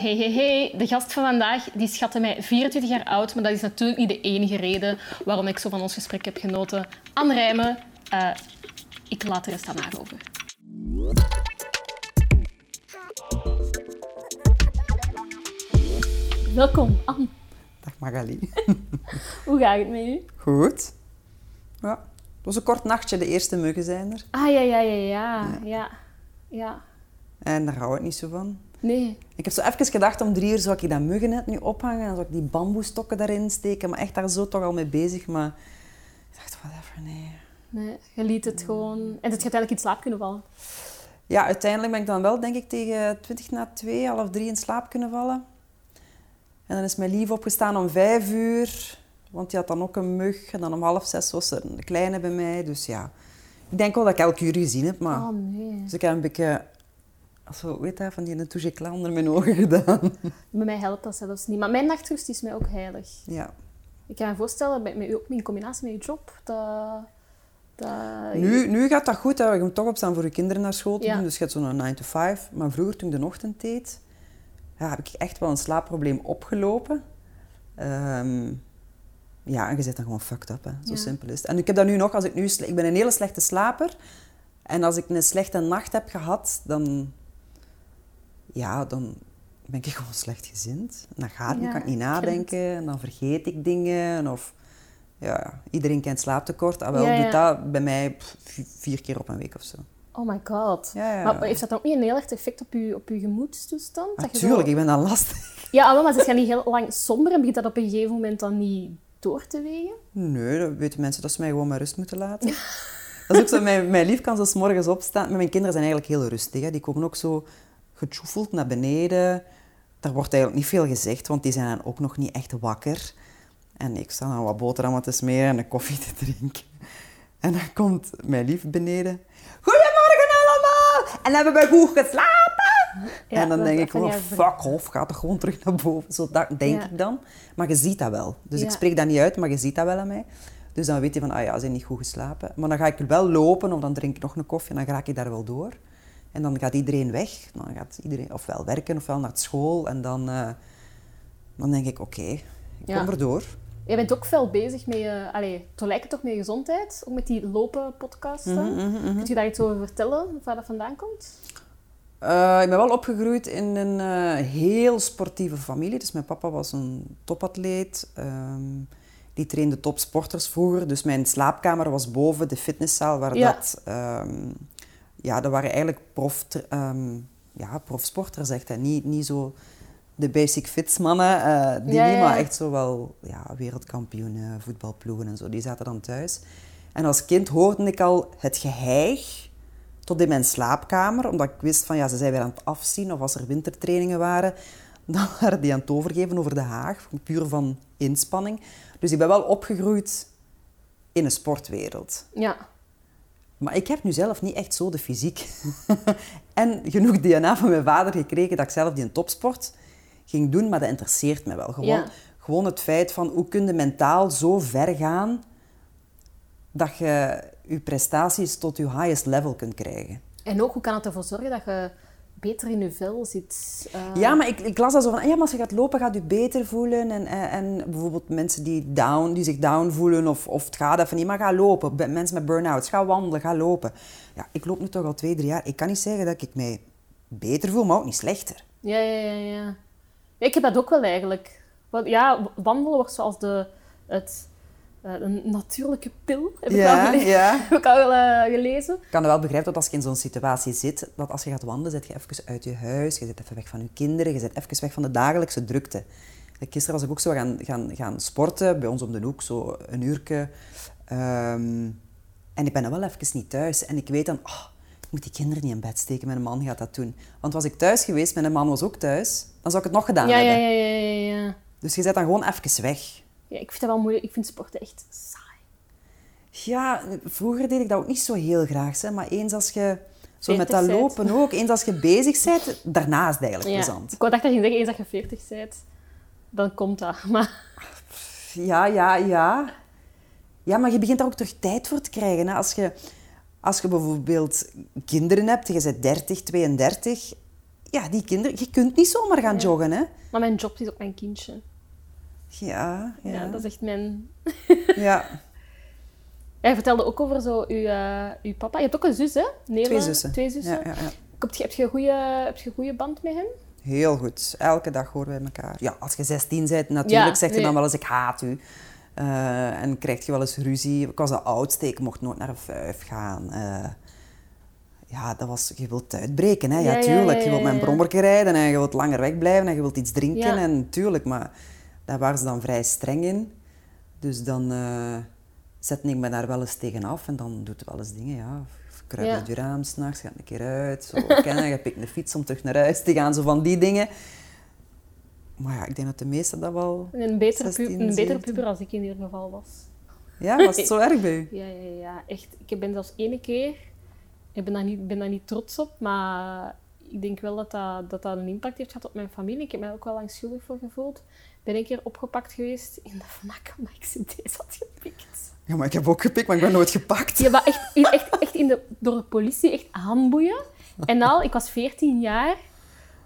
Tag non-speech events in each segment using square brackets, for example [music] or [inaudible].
Hey, hey, hey. De gast van vandaag die schatte mij 24 jaar oud, maar dat is natuurlijk niet de enige reden waarom ik zo van ons gesprek heb genoten. Anne Rijmen, uh, ik laat er rest aan haar over. Welkom, Anne. Dag Magali. [laughs] Hoe gaat het met u? Goed. Ja. Het was een kort nachtje, de eerste muggen zijn er. Ah, ja, ja, ja, ja. ja. ja. En daar hou ik niet zo van. Nee. Ik heb zo even gedacht, om drie uur zou ik dat muggennet nu ophangen en zou ik die bamboestokken daarin steken. Maar echt daar zo toch al mee bezig. Maar ik dacht, whatever, nee. Nee, je liet het gewoon... En het gaat uiteindelijk in slaap kunnen vallen. Ja, uiteindelijk ben ik dan wel, denk ik, tegen 20 na 2, half drie in slaap kunnen vallen. En dan is mijn lief opgestaan om vijf uur, want die had dan ook een mug. En dan om half zes was er een kleine bij mij. Dus ja, ik denk wel dat ik elke uur gezien heb, maar... Oh, nee. Dus ik heb een beetje zo, weet je, van die touche onder mijn ogen gedaan. Bij mij helpt dat zelfs niet. Maar mijn nachtrust is mij ook heilig. Ja. Ik kan me voorstellen, met, met, in combinatie met je job, dat... dat... Nu, nu gaat dat goed. Hè. Je moet toch opstaan voor je kinderen naar school te doen. Dus je hebt zo'n 9 to 5. Maar vroeger, toen ik de ochtend deed, ja, heb ik echt wel een slaapprobleem opgelopen. Ehm, ja, en je zit dan gewoon fucked up. Hè. Zo simpel is het. En ik heb dat nu nog, als ik nu... Ik ben een hele slechte slaper. En als ik een slechte nacht heb gehad, dan ja, dan ben ik gewoon slecht gezind. Dan gaat het, kan ik niet nadenken. En dan vergeet ik dingen. Of, ja, iedereen kent slaaptekort. Ah, wel, ja, doet dat bij mij vier keer op een week of zo. Oh my god. Maar heeft dat ook niet een heel erg effect op je, op je gemoedstoestand? Natuurlijk, ik ben dan lastig. [laughs] Ja, maar is je niet heel lang somber en begint dat op een gegeven moment dan niet door te wegen? Nee, dan weten mensen dat ze mij gewoon maar rust moeten laten. [laughs] dat is ook zo, mijn, mijn lief kan zo s morgens opstaan. mijn kinderen zijn eigenlijk heel rustig. Hè. Die komen ook zo getjoefeld naar beneden. Daar wordt eigenlijk niet veel gezegd, want die zijn dan ook nog niet echt wakker. En ik sta dan wat boterhammen te smeren en een koffie te drinken. En dan komt mijn lief beneden. Goedemorgen allemaal! En hebben we goed geslapen? en dan denk ik gewoon, fuck off, ga toch gewoon terug naar boven. Zo dat denk ik dan. Maar je ziet dat wel. Dus ik spreek dat niet uit, maar je ziet dat wel aan mij. Dus dan weet je van, ah ja, ze zijn niet goed geslapen. Maar dan ga ik wel lopen of dan drink ik nog een koffie en dan raak ik daar wel door. En dan gaat iedereen weg. Dan gaat iedereen ofwel werken ofwel naar school. En dan, uh, dan denk ik, oké, okay, ik kom erdoor. Je bent ook veel bezig met je... Allee, toch met je gezondheid? Ook met die lopen-podcast. Mm -hmm, Kun je daar iets over vertellen, waar dat vandaan komt? Uh, ik ben wel opgegroeid in een uh, heel sportieve familie. Dus mijn papa was een topatleet. Um, die trainde topsporters vroeger. Dus mijn slaapkamer was boven de fitnesszaal waar ja. dat... Um, ja, dat waren eigenlijk prof, um, ja, profsporters, echt. Hè. Niet, niet zo de basic fits mannen, uh, die niet, maar echt zo wel ja, wereldkampioenen, voetbalploegen en zo. Die zaten dan thuis. En als kind hoorde ik al het geheig tot in mijn slaapkamer, omdat ik wist van ja, ze zijn weer aan het afzien of als er wintertrainingen waren, [laughs] dan waren die aan het overgeven over de Haag, puur van inspanning. Dus ik ben wel opgegroeid in een sportwereld. Ja. Maar ik heb nu zelf niet echt zo de fysiek. [laughs] en genoeg DNA van mijn vader gekregen dat ik zelf die een topsport ging doen, maar dat interesseert me wel. Gewoon, gewoon het feit van hoe kun je mentaal zo ver gaan dat je je prestaties tot je highest level kunt krijgen. En ook hoe kan het ervoor zorgen dat je beter in je vel zit. Uh... Ja, maar ik, ik, las dat zo van, ja, maar als je gaat lopen, gaat je beter voelen. En, en, en, bijvoorbeeld mensen die, down, die zich down voelen, of, of het gaat even niet, maar ga lopen. Mensen met burn-outs, ga wandelen, ga lopen. Ja, ik loop nu toch al twee, drie jaar. Ik kan niet zeggen dat ik mij beter voel, maar ook niet slechter. Ja, ja, ja. ja. ik heb dat ook wel eigenlijk. Ja, wandelen wordt zoals de, het een natuurlijke pil, heb ik ja, al, ja. [laughs] heb ik al uh, gelezen. Ik kan er wel begrijpen dat als je in zo'n situatie zit, dat als je gaat wandelen, zit je even uit je huis, je zit even weg van je kinderen, je zit even weg van de dagelijkse drukte. Gisteren was ik ook zo gaan, gaan, gaan sporten, bij ons om de hoek, zo een uurtje. Um, en ik ben dan wel even niet thuis. En ik weet dan, oh, ik moet die kinderen niet in bed steken, mijn man gaat dat doen. Want was ik thuis geweest, mijn man was ook thuis, dan zou ik het nog gedaan ja, hebben. Ja, ja, ja, ja. Dus je zet dan gewoon even weg. Ja, ik vind dat wel moeilijk. Ik vind sporten echt saai. Ja, vroeger deed ik dat ook niet zo heel graag. Hè. Maar eens als je... Zo met dat lopen ook. Eens als je bezig bent, daarna is het eigenlijk ja. plezant. Ik dacht dat je zeggen, eens dat je 40 bent, dan komt dat. [laughs] Maar... Ja, ja, ja. Ja, maar je begint daar ook terug tijd voor te krijgen. Hè. Als, je, als je bijvoorbeeld kinderen hebt, je bent 30, 32... ja, die kinderen... Je kunt niet zomaar gaan joggen, hè. Maar mijn job is ook mijn kindje. Ja, ja. Ja, dat is echt mijn... [laughs] ja. Jij vertelde ook over zo uw, eh, uw papa. Je hebt ook een zus, hè? Nele? Twee zussen. Twee zussen. Ja, ja, ja. Heb je, heb je een goede, heb je een goede band met hen? Heel goed. Elke dag horen wij elkaar. Ja, als je 16 bent, natuurlijk Ja, zeg je nee. dan wel eens ik haat u. Eh, en krijg je wel eens ruzie. Ik was de oudste, ik mocht nooit naar een vijf gaan. Eh, ja, dat was, je wilt uitbreken, hè. Ja, tuurlijk. ja, Je wilt met een brommerke rijden en je wilt langer wegblijven en je wilt iets drinken. En tuurlijk, maar daar waren ze dan vrij streng in. Dus dan eh zette ik me daar wel eens tegenaf en dan doet wel eens dingen, ja. Kruip Ja. uit je raam s'nachts, gaat een keer uit. Zo, [laughs] kennen, je pikt een fiets om terug naar huis te gaan, zo van die dingen. Maar ja, ik denk dat de meesten dat wel... Een betere, pu 16, een betere 17. puber als ik in ieder geval was. Ja, was het zo [laughs] erg bij u? Ja, ja, ja. Echt. Ik ben zelfs ene keer... Ik ben daar niet, ben daar niet trots op, maar ik denk wel dat dat, dat dat een impact heeft gehad op mijn familie. Ik heb mij ook wel lang schuldig voor gevoeld. Ben een keer opgepakt geweest in de FNAC omdat ik cd's had gepikt. Ja, maar ik heb ook gepikt, maar ik ben nooit gepakt. Ja, maar echt, echt, echt in de, door de politie, echt aanboeien. En al, ik was 14 jaar.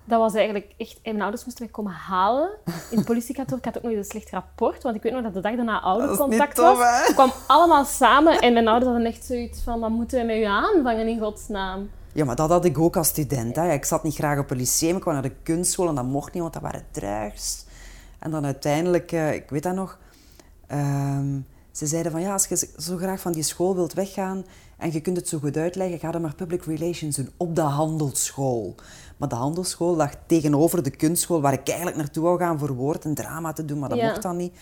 Dat was eigenlijk echt... En mijn ouders moesten mij komen halen in het politiekantoor. Ik had ook nog een slecht rapport, want ik weet nog dat de dag daarna oudercontact tof, was. Het kwam allemaal samen en mijn ouders hadden echt zoiets van... Wat moeten we met u aanvangen, in godsnaam? Ja, maar dat had ik ook als student. Hè. Ik zat niet graag op een lyceum, ik kwam naar de kunstschool en dat mocht niet, want dat waren drugs. En dan uiteindelijk, eh, ik weet dat nog, ehm, ze zeiden van ja, als je zo graag van die school wilt weggaan en je kunt het zo goed uitleggen, ga dan maar public relations doen op de handelsschool. Maar de handelsschool lag tegenover de kunstschool, waar ik eigenlijk naartoe wou gaan voor woord en drama te doen, maar dat Ja. mocht dan niet.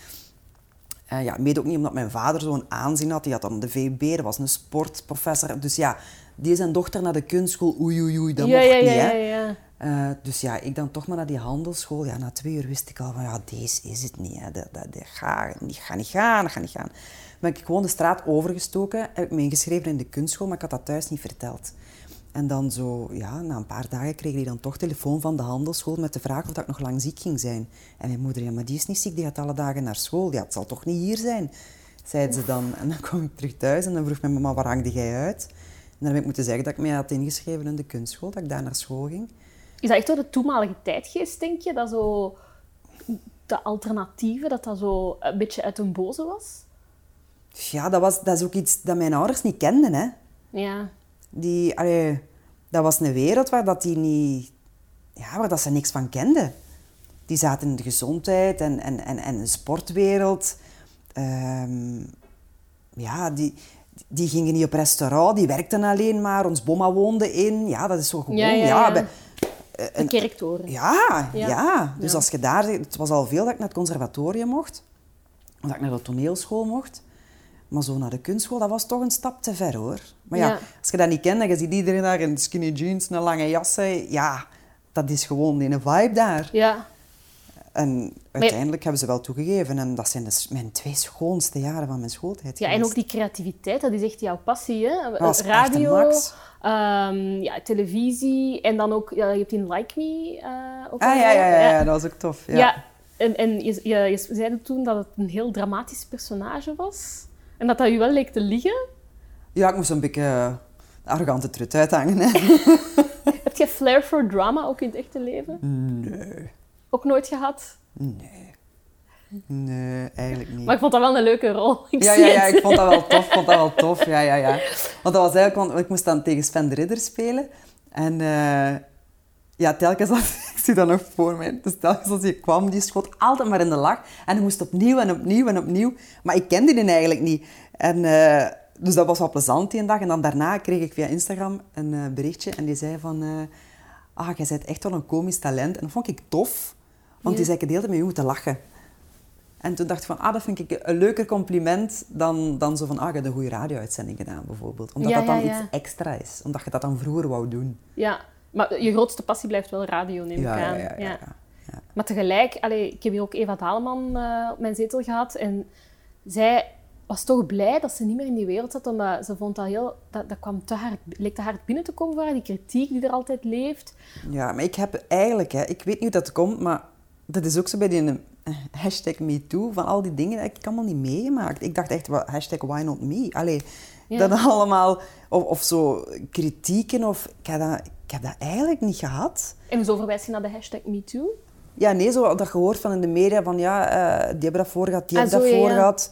Eh, ja, mede ook niet omdat mijn vader zo'n aanzien had. Die had dan de VUB, dat was een sportprofessor. Dus ja, die zijn dochter naar de kunstschool, oei oei oei, dat ja, mocht ja, niet hè. Eh, dus ja, ik dan toch maar naar die handelsschool. Ja, na twee uur wist ik al van, ja, deze is het niet. Hè. Dat, dat, dat, gaat, niet, gaat niet gaan, dat gaat niet gaan. Ben ik gewoon de straat overgestoken, heb ik me ingeschreven in de kunstschool, maar ik had dat thuis niet verteld. En dan zo, ja, na een paar dagen kreeg ik dan toch telefoon van de handelsschool met de vraag of dat ik nog lang ziek ging zijn. En mijn moeder, ja, maar die is niet ziek, die gaat alle dagen naar school. Ja, het zal toch niet hier zijn, zeiden ze dan. En dan kwam ik terug thuis en dan vroeg mijn mama, waar hangde jij uit? En dan heb ik moeten zeggen dat ik mij had ingeschreven in de kunstschool, dat ik daar naar school ging. Is dat echt door de toenmalige tijdgeest, denk je? Dat zo... De alternatieven, dat dat zo een beetje uit een boze was? Ja, dat, was, dat is ook iets dat mijn ouders niet kenden. Hè. Ja. Die, allee, dat was een wereld waar, dat die niet, ja, waar dat ze niks van kenden. Die zaten in de gezondheid en, en, en, en een sportwereld. Ehm, ja, die, die gingen niet op restaurant, die werkten alleen maar. Ons bomma woonde in. Ja, dat is zo gewoon. Ja, ja, ja, ja. Bij- De kerktoren. ja, ja, Ja. Dus Ja. als je daar... Het was al veel dat ik naar het conservatorium mocht. Dat ik naar de toneelschool mocht. Maar zo naar de kunstschool, dat was toch een stap te ver, hoor. Maar ja, Ja. als je dat niet kent en je ziet iedereen daar in skinny jeans, een lange jassen... Ja, dat is gewoon een vibe daar. Ja. En uiteindelijk hebben ze wel toegegeven. En dat zijn dus mijn twee schoonste jaren van mijn schooltijd Ja, en ook die creativiteit, dat is echt jouw passie, hè? echt Radio, ehm, ja, televisie en dan ook, ja, je hebt in Like Me eh, ook Ah, ja, ja, ja, dat was ook tof. Ja. Ja, en, en je, je, je zeide toen dat het een heel dramatisch personage was. En dat dat je wel leek te liggen. Ja, ik moest een beetje eh, arrogante trut uithangen. Hè. [laughs] Heb je flair voor drama ook in het echte leven? Nee, Ook nooit gehad? nee. Nee, eigenlijk niet. Maar ik vond dat wel een leuke rol. Ik Ja, ja, ja, ik vond dat wel tof. vond dat wel tof. Ja, ja, ja. Want dat was eigenlijk, want ik moest dan tegen Sven de Ridder spelen. En eh, ja, telkens als, [laughs] ik zie dat nog voor mij, dus telkens als hij kwam, die schoot altijd maar in de lach. En hij moest opnieuw en opnieuw en opnieuw. Maar ik kende die eigenlijk niet. En, eh, dus dat was wel plezant die dag. En dan daarna kreeg ik via Instagram een eh, berichtje en die zei van... ah, jij bent echt wel een komisch talent. En dat vond ik tof. Want die zei, ik de hele tijd met je moeten lachen. En toen dacht ik van, ah, dat vind ik een leuker compliment dan, dan zo van, ah, je hebt een goede radio-uitzending gedaan, bijvoorbeeld. Omdat Ja, dat dan ja, ja. iets extra is. Omdat je dat dan vroeger wou doen. Ja, maar je grootste passie blijft wel radio, neem ik aan. ja, ja, ja. Ja. Maar tegelijk, allee, ik heb hier ook Eva Daleman eh, op mijn zetel gehad. En zij was toch blij dat ze niet meer in die wereld zat, omdat ze vond dat heel... Dat, dat kwam te hard, leek te hard binnen te komen voor haar, die kritiek die er altijd leeft. Ja, maar ik heb eigenlijk, hè, ik weet niet hoe dat komt, maar dat is ook zo bij die eh, hashtag MeToo, van al die dingen, dat heb ik allemaal niet meegemaakt. Ik dacht echt, wat, hashtag why not me? Allee, Ja. dat allemaal, of, of zo kritieken, of ik heb, dat, ik heb dat eigenlijk niet gehad. En hoezo verwijs je naar de hashtag MeToo? Ja, nee, zo dat je hoort van in de media van ja, eh, die hebben dat voor gehad, die Ah, hebben zo, dat voor ja. gehad.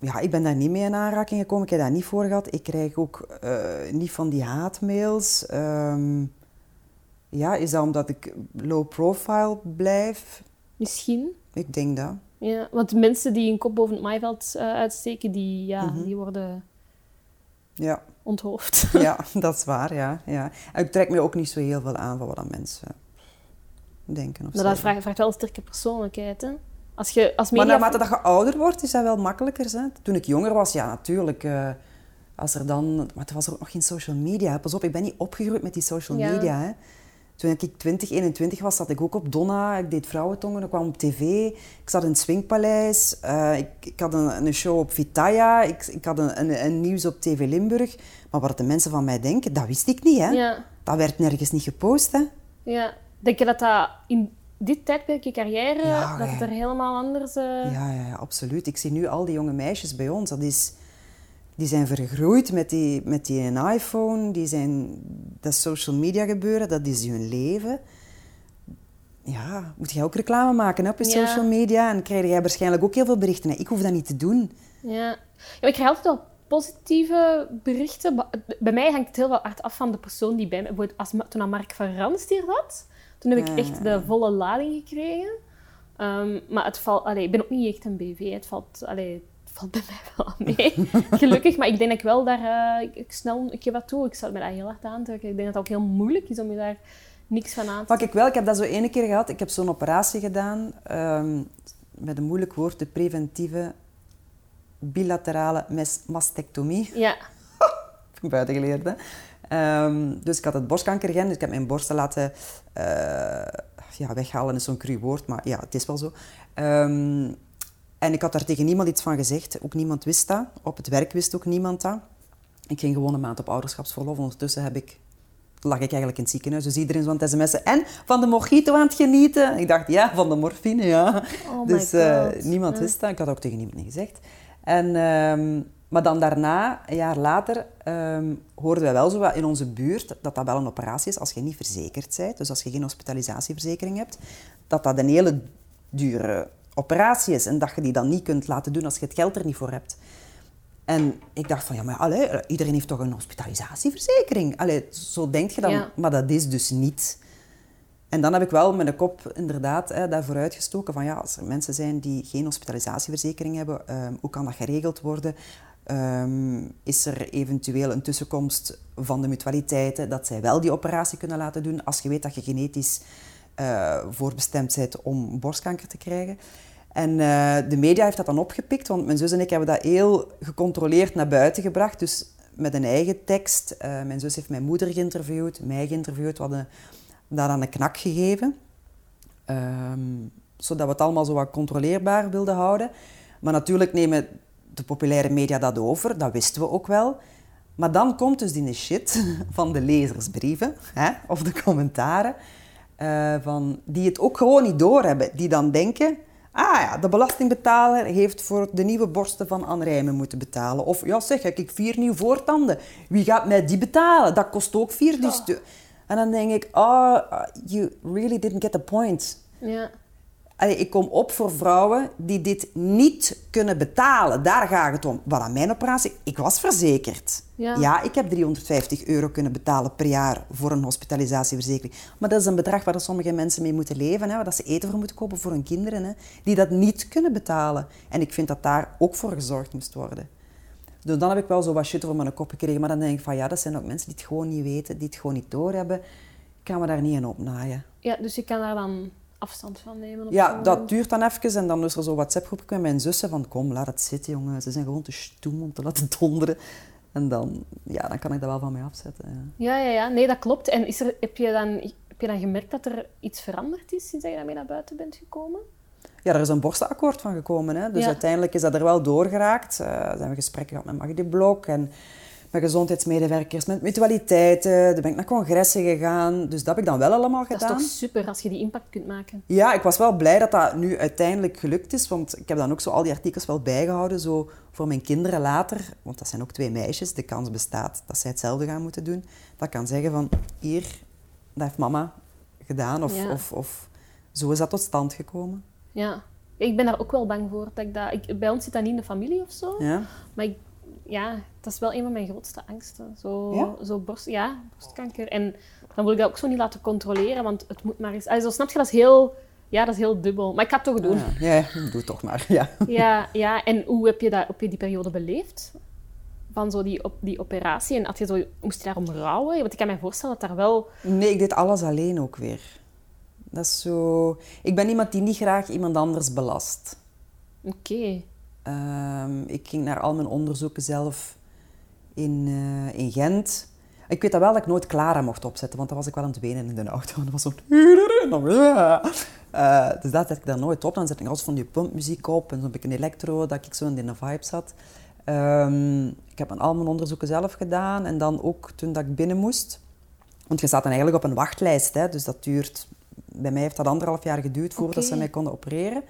Ja, ik ben daar niet mee in aanraking gekomen. Ik heb dat niet voor gehad. Ik krijg ook eh, niet van die haatmails. Ehm, ja, is dat omdat ik low profile blijf? Misschien. Ik denk dat. Ja, want mensen die een kop boven het maaiveld eh, uitsteken, die, ja, Mhm. die worden Ja, onthoofd. [laughs] ja [laughs] dat is waar, ja, ja. En ik trek me ook niet zo heel veel aan van wat dan mensen denken of Maar dat vraagt, vraagt wel een sterke persoonlijkheid. Hè? Als je als Maar media... naarmate dat je ouder wordt, is dat wel makkelijker. Hè? Toen ik jonger was, ja, natuurlijk. eh, als er dan... Maar toen was er ook nog geen social media. Pas op, ik ben niet opgegroeid met die social Ja. media. Hè? Toen ik 20, 21 was, zat ik ook op Donna. Ik deed vrouwentongen, ik kwam op tv. Ik zat in het Swingpaleis. Eh, ik, ik had een, een show op Vitaya. Ik, ik had een, een, een nieuws op TV Limburg. Maar wat de mensen van mij denken, dat wist ik niet. Hè? Ja, Dat werd nergens niet gepost. Hè? ja. Denk je dat dat in dit tijdperk je carrière, Ja, dat het er helemaal anders... Ja, ja, ja, absoluut. Ik zie nu al die jonge meisjes bij ons. Dat is, die zijn vergroeid met die, met die een iPhone. Die zijn, dat social media gebeuren, dat is hun leven. Ja, moet jij ook reclame maken hè, op je Ja. social media? En krijg jij waarschijnlijk ook heel veel berichten. hè. Ik hoef dat niet te doen. Ja. ja ik krijg altijd wel positieve berichten. Bij mij hangt het heel wel hard af van de persoon die bij me... Bijvoorbeeld als, toen aan Mark van Rans hier zat, toen heb ik echt de volle lading gekregen. Ehm, maar het valt... Allee, ik ben ook niet echt een BV. Het valt, allee, valt bij mij wel mee. [laughs] Gelukkig. Maar ik denk dat ik wel daar... eh, ik, snel... Ik geef toe. Ik zou me dat heel hard aantrekken. Ik denk dat het ook heel moeilijk is om je daar niks van aan te Maar ik wel, ik heb dat zo ene keer gehad. Ik heb zo'n operatie gedaan. ehm, met een moeilijk woord, de preventieve bilaterale mastectomie. [laughs] Ja. buitengeleerd. Hè? Ehm, dus ik had het borstkanker dus ik heb mijn borsten laten eh, ja, weghalen, is zo'n cru woord, maar ja, het is wel zo. Ehm, en ik had daar tegen niemand iets van gezegd, ook niemand wist dat. Op het werk wist ook niemand dat. Ik ging gewoon een maand op ouderschapsverlof, ondertussen heb ik, lag ik eigenlijk in het ziekenhuis, dus iedereen zo aan het sms'en. En van de mojito aan het genieten? Ik dacht, ja, van de morfine, ja. Oh dus God. niemand Ja. wist dat, ik had ook tegen niemand gezegd. En, ehm, maar dan daarna, een jaar later, ehm, hoorden wij wel zo in onze buurt dat dat wel een operatie is als je niet verzekerd bent. Dus als je geen hospitalisatieverzekering hebt, dat dat een hele dure operatie is. En dat je die dan niet kunt laten doen als je het geld er niet voor hebt. En ik dacht van, ja, maar allee, iedereen heeft toch een hospitalisatieverzekering? Allee, zo denk je dan, Ja. maar dat is dus niet. En dan heb ik wel met de kop inderdaad hè, daarvoor uitgestoken van ja, als er mensen zijn die geen hospitalisatieverzekering hebben, ehm, hoe kan dat geregeld worden? Ehm, is er eventueel een tussenkomst van de mutualiteiten dat zij wel die operatie kunnen laten doen als je weet dat je genetisch eh, voorbestemd bent om borstkanker te krijgen? En eh, de media heeft dat dan opgepikt, want mijn zus en ik hebben dat heel gecontroleerd naar buiten gebracht. Dus met een eigen tekst. Eh, mijn zus heeft mijn moeder geïnterviewd, mij geïnterviewd. We hadden dat aan de knak gegeven. Ehm, zodat we het allemaal zo wat controleerbaar wilden houden. Maar natuurlijk nemen de populaire media dat over, dat wisten we ook wel. Maar dan komt dus die shit [laughs] van de lezersbrieven hè, of de commentaren, eh, van, die het ook gewoon niet doorhebben. Die dan denken, ah ja, de belastingbetaler heeft voor de nieuwe borsten van Anne Rijmen moeten betalen. Of ja zeg, heb ik vier nieuwe voortanden. Wie gaat mij die betalen? Dat kost ook vier. Dus de- En dan denk ik, oh, you really didn't get the point. Ja. Allee, ik kom op voor vrouwen die dit niet kunnen betalen. Daar gaat het om. Wat aan mijn operatie, ik was verzekerd. Ja. ik heb 350 euro kunnen betalen per jaar voor een hospitalisatieverzekering. Maar dat is een bedrag waar sommige mensen mee moeten leven. Hè, waar dat ze eten voor moeten kopen voor hun kinderen. Hè, die dat niet kunnen betalen. En ik vind dat daar ook voor gezorgd moest worden. Dus dan heb ik wel zo wat shit over mijn kop gekregen. Maar dan denk ik van ja, dat zijn ook mensen die het gewoon niet weten. Die het gewoon niet doorhebben. Ik kan me daar niet in opnaaien. ja, dus je kan daar dan afstand van nemen? op Ja, dat duurt dan even en dan is er zo'n WhatsApp-groep met mijn zussen van kom, laat het zitten jongen. Ze zijn gewoon te stoem om te laten [laughs] donderen. En dan, ja, dan kan ik dat wel van mij afzetten. Ja. Ja, ja, ja. Nee, dat klopt. En is er, heb, je dan, heb je dan gemerkt dat er iets veranderd is sinds je daarmee naar buiten bent gekomen? ja, er is een borstenakkoord van gekomen. Hè? Dus Ja. uiteindelijk is dat er wel doorgeraakt. Er zijn we gesprekken gehad met Magdi Blok en met gezondheidsmedewerkers, met mutualiteiten. Dan ben ik naar congressen gegaan. Dus dat heb ik dan wel allemaal Dat is gedaan. toch super als je die impact kunt maken. Ja, ik was wel blij dat dat nu uiteindelijk gelukt is, want ik heb dan ook zo al die artikels wel bijgehouden, zo voor mijn kinderen later, want dat zijn ook twee meisjes, de kans bestaat dat zij hetzelfde gaan moeten doen. Dat kan zeggen van, hier, dat heeft mama gedaan, of, Ja. of, of zo is dat tot stand gekomen. Ja. Ik ben daar ook wel bang voor. Dat ik dat, ik, bij ons zit dat niet in de familie of zo. Ja? Maar ik, ja, dat is wel een van mijn grootste angsten. Zo, Ja? zo borst, ja, borstkanker. En dan wil ik dat ook zo niet laten controleren, want het moet maar eens... Also, snap je, dat is heel... Ja, dat is heel dubbel. Maar ik ga het toch doen. Ja, ja, doe het toch maar. Ja. Ja, ja. En hoe heb je, dat, heb je die periode beleefd? Van zo die, op, die operatie. En had je zo, moest je daarom rouwen? Want ik kan me voorstellen dat daar wel... Nee, ik deed alles alleen ook weer. Dat is zo... Ik ben iemand die niet graag iemand anders belast. Oké. Ehm, ik ging naar al mijn onderzoeken zelf in, eh, in Gent. Ik weet dat wel dat ik nooit Clara mocht opzetten, want dan was ik wel aan het wenen in de auto. [laughs] Dat was zo'n... en dan- Eh, dus dat zet ik daar nooit op. Dan zet ik alles van die pumpmuziek op en zo'n beetje elektro, dat ik zo in de vibe zat. Ehm, ik heb al mijn onderzoeken zelf gedaan en dan ook toen dat ik binnen moest. Want je staat dan eigenlijk op een wachtlijst, hè, dus dat duurt... Bij mij heeft dat anderhalf jaar geduurd voordat ze mij konden opereren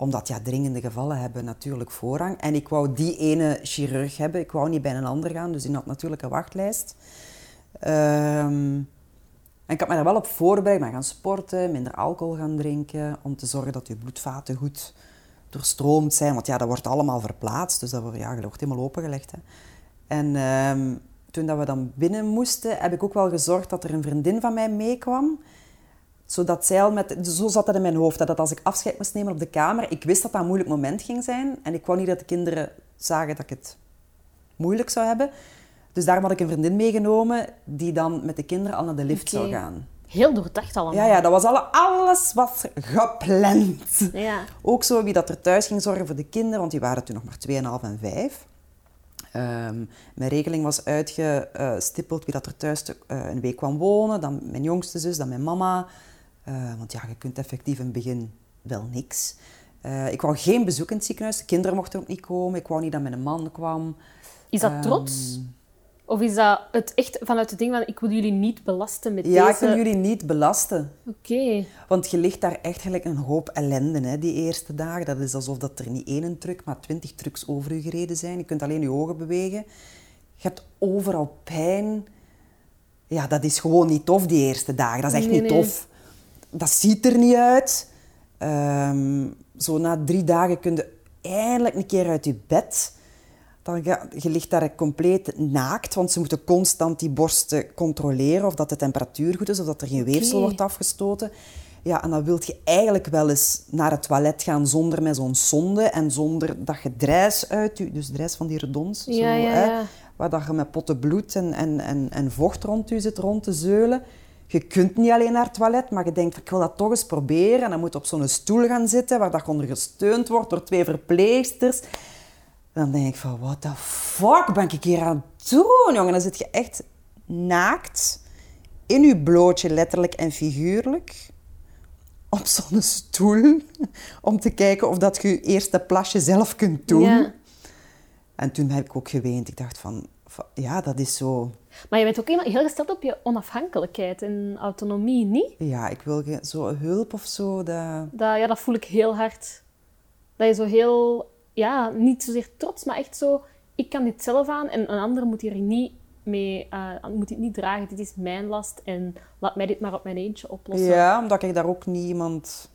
omdat ja, dringende gevallen hebben natuurlijk voorrang. En ik wou die ene chirurg hebben. Ik wou niet bij een ander gaan, dus die had natuurlijk een wachtlijst. Ehm, en ik had me daar wel op voorbereid. Maar gaan sporten, minder alcohol gaan drinken. Om te zorgen dat je bloedvaten goed doorstroomd zijn. Want ja, dat wordt allemaal verplaatst. Dus dat wordt, ja, dat wordt helemaal opengelegd. Hè. En ehm, toen dat we dan binnen moesten, heb ik ook wel gezorgd dat er een vriendin van mij meekwam zodat zij al met... Zo zat het in mijn hoofd, dat als ik afscheid moest nemen op de kamer, ik wist dat dat een moeilijk moment ging zijn. En ik wou niet dat de kinderen zagen dat ik het moeilijk zou hebben. Dus daarom had ik een vriendin meegenomen die dan met de kinderen al naar de lift zou gaan. Heel doordacht allemaal. Ja, ja, dat was alle, alles was gepland. Ja. Ook zo wie dat er thuis ging zorgen voor de kinderen, want die waren toen nog maar 2,5 en 5. Ehm, mijn regeling was uitgestippeld wie dat er thuis eh, een week kwam wonen. Dan mijn jongste zus, dan mijn mama. Eh, want ja, je kunt effectief in het begin wel niks. Eh, ik wou geen bezoek in het ziekenhuis. De kinderen mochten ook niet komen. Ik wou niet dat mijn man kwam. Is dat Ehm, trots? Of is dat het echt vanuit het ding van ik wil jullie niet belasten met Ja, deze... ik wil jullie niet belasten. Oké. Want je ligt daar echt gelijk een hoop ellende, hè, die eerste dagen. Dat is alsof dat er niet één truck, maar twintig trucks over je gereden zijn. Je kunt alleen je ogen bewegen. Je hebt overal pijn. Ja, dat is gewoon niet tof, die eerste dagen. Dat is echt Nee, niet nee. tof. Dat ziet er niet uit. Ehm, zo na drie dagen kun je eindelijk een keer uit je bed. Dan ga, je ligt daar compleet naakt, want ze moeten constant die borsten controleren of dat de temperatuur goed is, of dat er geen weefsel wordt afgestoten. Ja, en dan wil je eigenlijk wel eens naar het toilet gaan zonder met zo'n sonde en zonder dat je drijs uit je, dus drijs van die redons, zo, Ja, ja, hè, ja. waar dat je met potten bloed en, en, en, en vocht rond je zit rond te zeulen. Je kunt niet alleen naar het toilet, maar je denkt, ik wil dat toch eens proberen. En dan moet je op zo'n stoel gaan zitten, waar dat je onder gesteund wordt door twee verpleegsters. Dan denk ik van, what the fuck ben ik hier aan het doen, jongen? Dan zit je echt naakt, in je blootje, letterlijk en figuurlijk, op zo'n stoel, om te kijken of dat je je eerste plasje zelf kunt doen. Ja. En toen heb ik ook geweend. Ik dacht van, ja, dat is zo... Maar je bent ook iemand heel gesteld op je onafhankelijkheid en autonomie, niet? Ja, ik wil zo hulp of zo. Dat... Dat, ja, dat voel ik heel hard. Dat je zo heel, ja, niet zozeer trots, maar echt zo, ik kan dit zelf aan en een ander moet hier niet mee, eh, moet dit niet dragen. Dit is mijn last en laat mij dit maar op mijn eentje oplossen. Ja, omdat ik daar ook niemand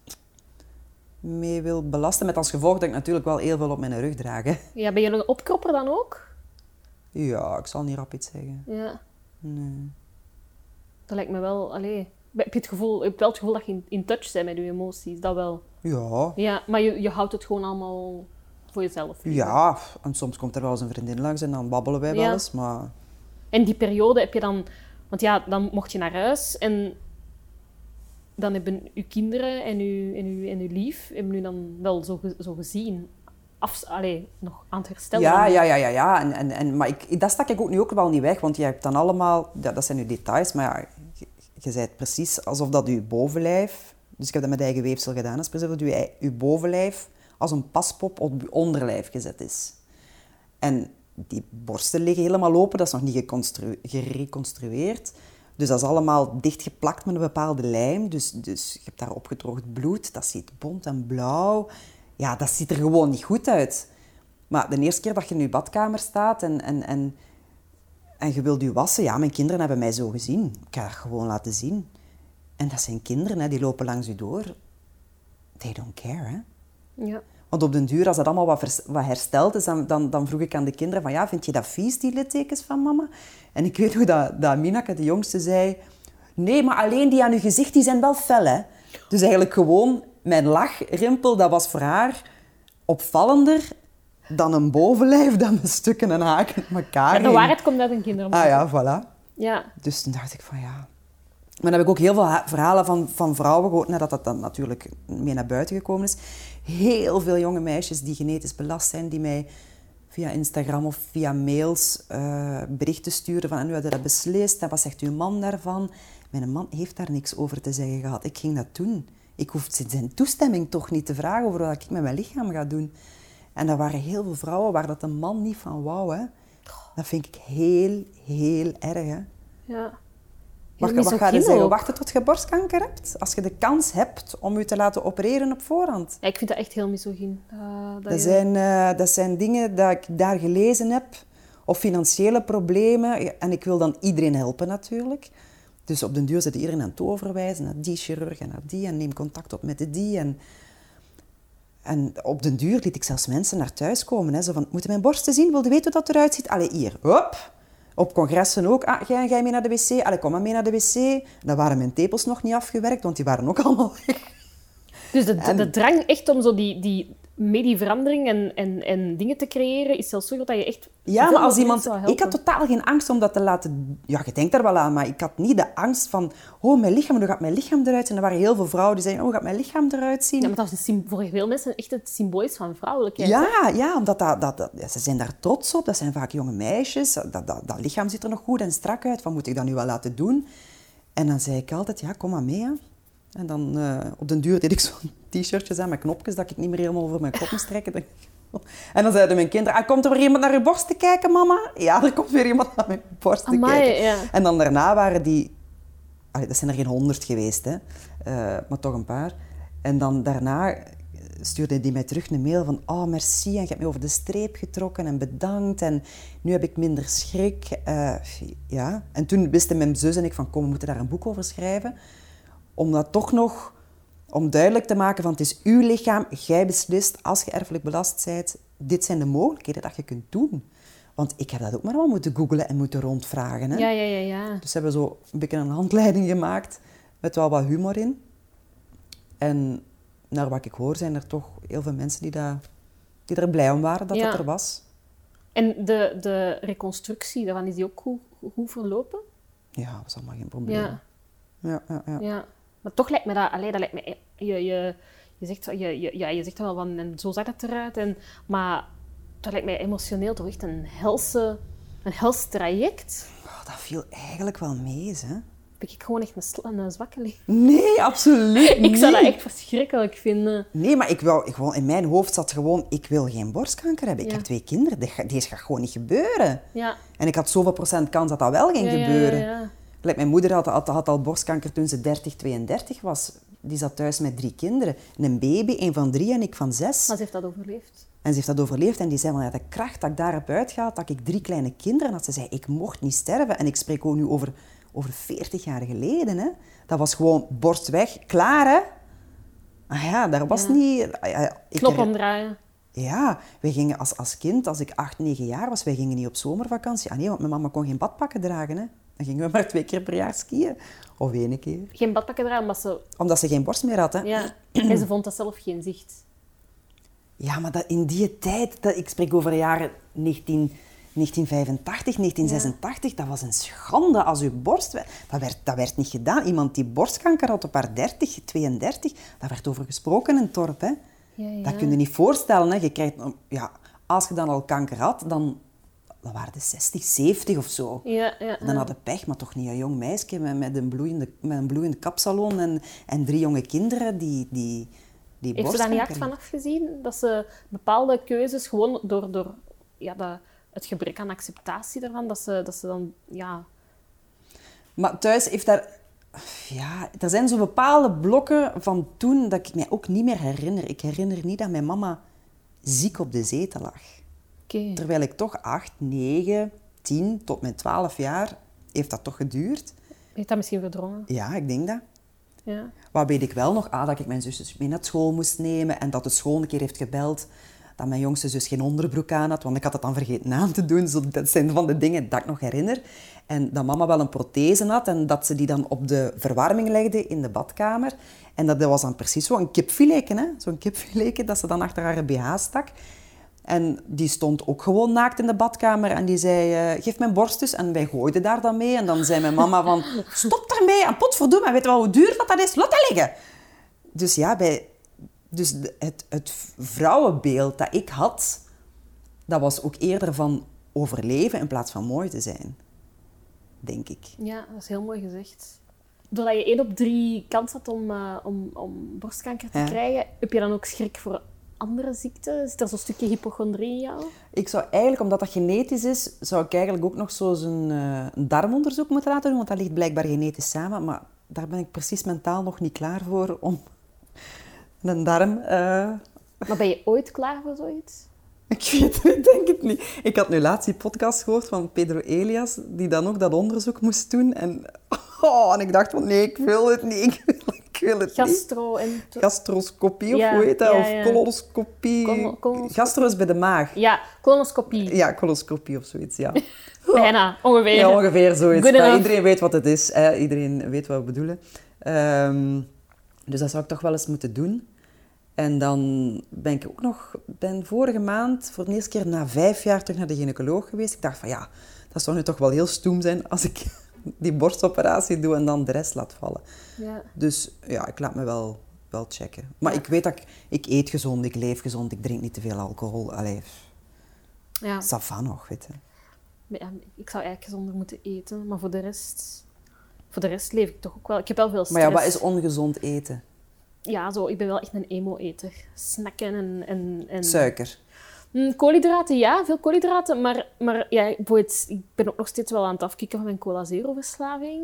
mee wil belasten. Met als gevolg dat ik natuurlijk wel heel veel op mijn rug draag. Hè. Ja, ben je een opkropper dan ook? Ja, ik zal niet rap iets zeggen. Ja. Nee. Dat lijkt me wel, allee. Heb je, het gevoel, je hebt wel het gevoel dat je in, in touch bent met je emoties, dat wel. Ja, Ja, maar je, je houdt het gewoon allemaal voor jezelf. ja. En soms komt er wel eens een vriendin langs en dan babbelen wij wel eens. Maar En die periode heb je dan... Want ja, dan mocht je naar huis en dan hebben uw kinderen en uw, en uw, en uw lief hebben u dan wel zo, zo gezien. Af, allee, nog aan het herstellen. Ja, ja, ja, ja, ja. En, en, en, maar ik, dat stak ik ook nu ook wel niet weg, want je hebt dan allemaal, ja, dat zijn nu details, maar ja, je, je zei het precies alsof dat je bovenlijf, dus ik heb dat met eigen weefsel gedaan, is precies dat je, je bovenlijf als een paspop op je onderlijf gezet is. En die borsten liggen helemaal open, dat is nog niet gereconstrueerd. Dus dat is allemaal dichtgeplakt met een bepaalde lijm. Dus, dus je hebt daar opgedroogd bloed, dat ziet bont en blauw. Ja, dat ziet er gewoon niet goed uit. Maar de eerste keer dat je in je badkamer staat en, en, en, en je wilt je wassen, ja, mijn kinderen hebben mij zo gezien. Ik ga dat gewoon laten zien. En dat zijn kinderen, hè, die lopen langs je door. They don't care, hè. Ja. Want op den duur, als dat allemaal wat, vers- wat hersteld is, dan, dan, dan vroeg ik aan de kinderen van, ja, vind je dat vies, die littekens van mama? En ik weet hoe dat, dat Minake, de jongste, zei, nee, maar alleen die aan uw gezicht, die zijn wel fel, hè. Dus eigenlijk gewoon, mijn lachrimpel, dat was voor haar opvallender dan een bovenlijf dat met stukken en haken in elkaar Ja, de waarheid komt uit een kindermond. Ah ja, voilà. Ja. Dus toen dacht ik van ja. Maar dan heb ik ook heel veel ha- verhalen van, van vrouwen gehoord, nadat dat dan natuurlijk mee naar buiten gekomen is. Heel veel jonge meisjes die genetisch belast zijn, die mij via Instagram of via mails eh, berichten sturen van en nu had je dat beslist en wat zegt uw man daarvan? Mijn man heeft daar niks over te zeggen gehad. Ik ging dat doen. Ik hoef zijn toestemming toch niet te vragen over wat ik met mijn lichaam ga doen. En er waren heel veel vrouwen waar dat een man niet van wou. Hè. Dat vind ik heel, heel erg. Hè. ja. Wat, wat ga je zeggen? Wachten tot je borstkanker hebt? Als je de kans hebt om je te laten opereren op voorhand. Ja, ik vind dat echt heel misogyn. Eh, dat Dat je- zijn, eh, dat zijn dingen dat ik daar gelezen heb. Of financiële problemen. En ik wil dan iedereen helpen natuurlijk. Dus op den duur zit iedereen aan het overwijzen naar die chirurg en naar die. En neem contact op met de die. En, en op den duur liet ik zelfs mensen naar thuis komen. Hè. Zo van, moeten mijn borsten zien? Wil je weten hoe dat eruit ziet? Allee, hier. Hop. Op congressen ook. Ah, ga jij mee naar de wc? Allee, kom maar mee naar de wc. Dan waren mijn tepels nog niet afgewerkt, want die waren ook [laughs] allemaal weg. Dus de, de- de drang echt om zo die, die, mee die verandering en, en, en dingen te creëren, is zelfs zo dat je echt... Ja, maar als iemand... Ik had totaal geen angst om dat te laten... Ja, je denkt er wel aan, maar ik had niet de angst van... Oh, mijn lichaam, hoe gaat mijn lichaam eruit zien? En er waren heel veel vrouwen die zeiden... Oh, hoe gaat mijn lichaam eruit zien? Ja, maar dat is een voor veel mensen echt het symbool is van vrouwelijkheid. Ja, ja, omdat dat, dat, dat- ja, ze zijn daar trots op. Dat zijn vaak jonge meisjes. Dat, dat, dat lichaam ziet er nog goed en strak uit. Wat moet ik dat nu wel laten doen? En dan zei ik altijd, ja, kom maar mee. Hè. En dan eh, op den duur deed ik zo'n t-shirtjes aan met knopjes dat ik niet meer helemaal over mijn kop moest trekken. [laughs] En dan zeiden mijn kinderen, ah, komt er weer iemand naar je borst te kijken, mama? Ja, er komt weer iemand naar mijn borst te kijken. ja. En dan daarna waren die... Allee, dat zijn er geen honderd geweest, hè. Eh, maar toch een paar. En dan daarna stuurde die mij terug een mail van... Oh, merci, en je hebt me over de streep getrokken en bedankt. En nu heb ik minder schrik. Eh, ja. En toen wisten mijn zus en ik van... Kom, we moeten daar een boek over schrijven. Om dat toch nog... Om duidelijk te maken van... Het is uw lichaam, jij beslist, als je erfelijk belast bent... Dit zijn de mogelijkheden dat je kunt doen. Want ik heb dat ook maar wel moeten googlen en moeten rondvragen. Hè? Ja, ja, ja, ja. Dus we hebben zo een beetje een handleiding gemaakt met wel wat humor in. En naar wat ik hoor zijn er toch heel veel mensen die, dat, die er blij om waren dat Ja. het er was. En de, de reconstructie, daarvan is die ook goed, goed verlopen? Ja, dat was allemaal geen probleem. Ja. Ja, ja, ja. Ja, maar toch lijkt me dat... Allee, dat lijkt me... Je, je, je, zegt, je, je, ja, je zegt wel van... En zo zag het eruit. En, maar dat lijkt mij emotioneel toch echt een helse... Een hels traject. Oh, dat viel eigenlijk wel mee, hè? Ben ik gewoon echt een, een zwakkeling. Nee, absoluut [laughs] Ik zou dat niet. echt verschrikkelijk vinden. Nee, maar ik wou, ik wou, in mijn hoofd zat gewoon, ik wil geen borstkanker hebben. Ik heb twee kinderen, deze gaat gewoon niet gebeuren. Ja. En ik had zoveel procent kans dat dat wel ging ja, gebeuren. Mijn moeder had, had, had al borstkanker toen ze 30, 32 was. Die zat thuis met drie kinderen. Een baby, een van drie en ik van zes. Maar ze heeft dat overleefd. En ze heeft dat overleefd en die zei van ja, de kracht dat ik daar heb uitgehaald, dat ik drie kleine kinderen had. Ze zei, ik mocht niet sterven. En ik spreek ook nu over, over 40 jaar geleden. Hè. Dat was gewoon borst weg, klaar hè. Ah ja, daar was Ja. niet... ah ja, ik Knop omdraaien. Ja, wij gingen als, als kind, als ik acht, negen jaar was, wij gingen niet op zomervakantie. Ah nee, want mijn mama kon geen badpakken dragen. Hè. Dan gingen we maar twee keer per jaar skiën. Of één keer. Geen badpakken eraan, maar ze... Omdat ze geen borst meer had. Hè. Ja. [clears throat] En ze vond dat zelf geen zicht. Ja, maar dat in die tijd, dat, ik spreek over de jaren 19, 1985, 1986, dat was een schande als uw borst... Dat werd, dat werd niet gedaan. Iemand die borstkanker had op haar 30, 32, daar werd over gesproken in het dorp. Hè. Ja, ja. Dat kun je niet voorstellen. Hè. Je krijgt, ja, als je dan al kanker had, dan, dan waren de 60, 70 of zo. Ja, ja. Dan had je pech, maar toch niet een jong meisje met, met, een, bloeiende, met een bloeiende kapsalon en, en drie jonge kinderen die, die, die Heeft ze daar niet hard van afgezien? Dat ze bepaalde keuzes gewoon door, door ja, dat, het gebrek aan acceptatie daarvan, dat ze, dat ze dan, ja... Maar thuis heeft daar... Ja, er zijn zo bepaalde blokken van toen dat ik mij ook niet meer herinner. Ik herinner niet dat mijn mama ziek op de zetel lag. Terwijl ik toch acht, negen, tien tot mijn twaalf jaar heeft dat toch geduurd. Heeft dat misschien verdrongen? Ja, ik denk dat. Ja. Wat weet ik wel nog? Ah, dat ik mijn zusjes mee naar school moest nemen en dat de school een keer heeft gebeld dat mijn jongste zus geen onderbroek aan had, want ik had het dan vergeten aan te doen. Zo, dat zijn van de dingen dat ik nog herinner. En dat mama wel een prothese had en dat ze die dan op de verwarming legde in de badkamer. En dat, dat was dan precies zo een kipfiletje, hè? Zo'n kipfiletje dat ze dan achter haar BH stak. En die stond ook gewoon naakt in de badkamer en die zei, eh, geef mijn borst dus. En wij gooiden daar dan mee. En dan zei mijn mama van, [laughs] stop daarmee en potverdomme, weet je wel hoe duur dat, dat is? Laat dat liggen. Dus ja, bij, dus het, het vrouwenbeeld dat ik had, dat was ook eerder van overleven in plaats van mooi te zijn. Denk ik. ja, dat is heel mooi gezegd. Doordat je één op drie kans had om, eh, om, om borstkanker te Ja. krijgen, heb je dan ook schrik voor andere ziekten? Zit er zo'n stukje hypochondrie in jou? Ik zou eigenlijk, omdat dat genetisch is, zou ik eigenlijk ook nog zo een, eh, een darmonderzoek moeten laten doen, want dat ligt blijkbaar genetisch samen. Maar daar ben ik precies mentaal nog niet klaar voor om een darm... eh, Maar ben je ooit klaar voor zoiets? Ik weet het, ik denk het niet. Ik had nu laatst die podcast gehoord van Pedro Elias, die dan ook dat onderzoek moest doen. En, [laughs] oh, en ik dacht van, nee, ik wil het niet. Ik wil, ik wil het niet. Gastro en... Gastroscopie, of hoe heet dat? ja, Of colonoscopie. Colo- colonoscopie. Gastro is bij de maag. Ja, colonoscopie. Ja, coloscopie of zoiets, ja. [laughs] Bijna, ongeveer. Ja, ongeveer zoiets. Maar iedereen weet wat het is. Hè? Iedereen weet wat we bedoelen. Ehm, dus dat zou ik toch wel eens moeten doen. En dan ben ik ook nog... ben vorige maand voor de eerste keer na vijf jaar terug naar de gynaecoloog geweest. Ik dacht van ja, dat zou nu toch wel heel stoem zijn als ik die borstoperatie doe en dan de rest laat vallen. Ja. Dus ja, ik laat me wel, wel checken. Maar ik weet dat ik... Ik eet gezond, ik leef gezond, ik drink niet te veel alcohol. Allee, Ja. ça va nog, weet je. Maar ja, ik zou eigenlijk gezonder moeten eten, maar voor de rest... Voor de rest leef ik toch ook wel... Ik heb wel veel Maar stress. ja, wat is ongezond eten? Ja, zo, ik ben wel echt een emo-eter. Snacken en... en, en... Suiker. Mm, koolhydraten, ja, veel koolhydraten. Maar, maar ja, bijvoorbeeld, ik ben ook nog steeds wel aan het afkicken van mijn cola zero-verslaving.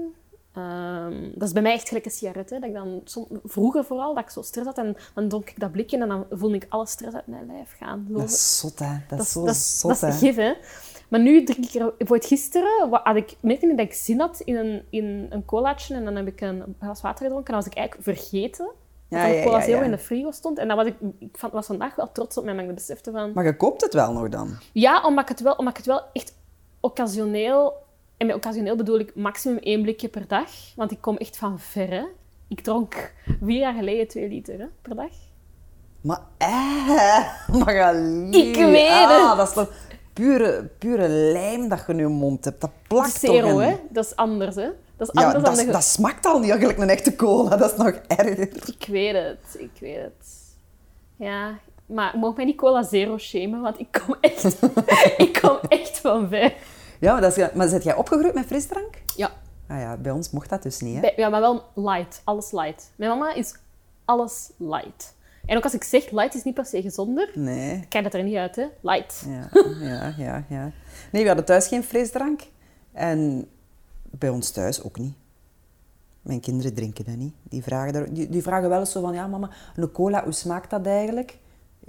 Ehm, dat is bij mij echt gelijk een sigaret. Hè, dat ik dan, vroeger vooral, dat ik zo stress had. En dan dronk ik dat blikje en dan voelde ik alle stress uit mijn lijf gaan. Dat is zot, hè. Dat, is zo dat zot, dat is gif, hè. Maar nu drink ik er... Bijvoorbeeld gisteren wa- had ik... merkte ik dat ik zin had in een, in een colaatje en dan heb ik een glas water gedronken. En dan was ik eigenlijk vergeten Ja, er ja, ja, ja. in de frigo stond. En dat was ik, ik was vandaag wel trots op mij, maar ik besefte van... Maar je koopt het wel nog dan? Ja, omdat ik het wel, omdat ik het wel echt occasioneel... En met occasioneel bedoel ik maximum één blikje per dag. Want ik kom echt van ver, hè. Ik dronk vier jaar geleden twee liter hè, per dag. Maar eh, [laughs] Magali. Ik weet ah, het. Dat is toch pure, pure lijm dat je in je mond hebt. Dat Dat plakt toch zero, in. hè. Dat is anders, hè. Dat is Ja, anders dat, dan de... dat smaakt al niet eigenlijk een echte cola. Dat is nog erger. Ik weet het, ik weet het. Ja, maar mag mij niet cola zero shamen, want ik kom echt, [laughs] ik kom echt van ver. Ja, maar, dat is, maar zit jij opgegroeid met frisdrank? Ja, Ah ja, bij ons mocht dat dus niet, hè? bij- ja, maar wel light, alles light. Mijn mama is alles light. En ook als ik zeg light is niet per se gezonder, Nee. kijk dat er niet uit, hè. Light. Ja, ja, ja, ja. Nee, we hadden thuis geen frisdrank. En bij ons thuis ook niet. Mijn kinderen drinken dat niet. Die vragen, daar, die, die vragen wel eens zo van, ja mama, een cola, hoe smaakt dat eigenlijk?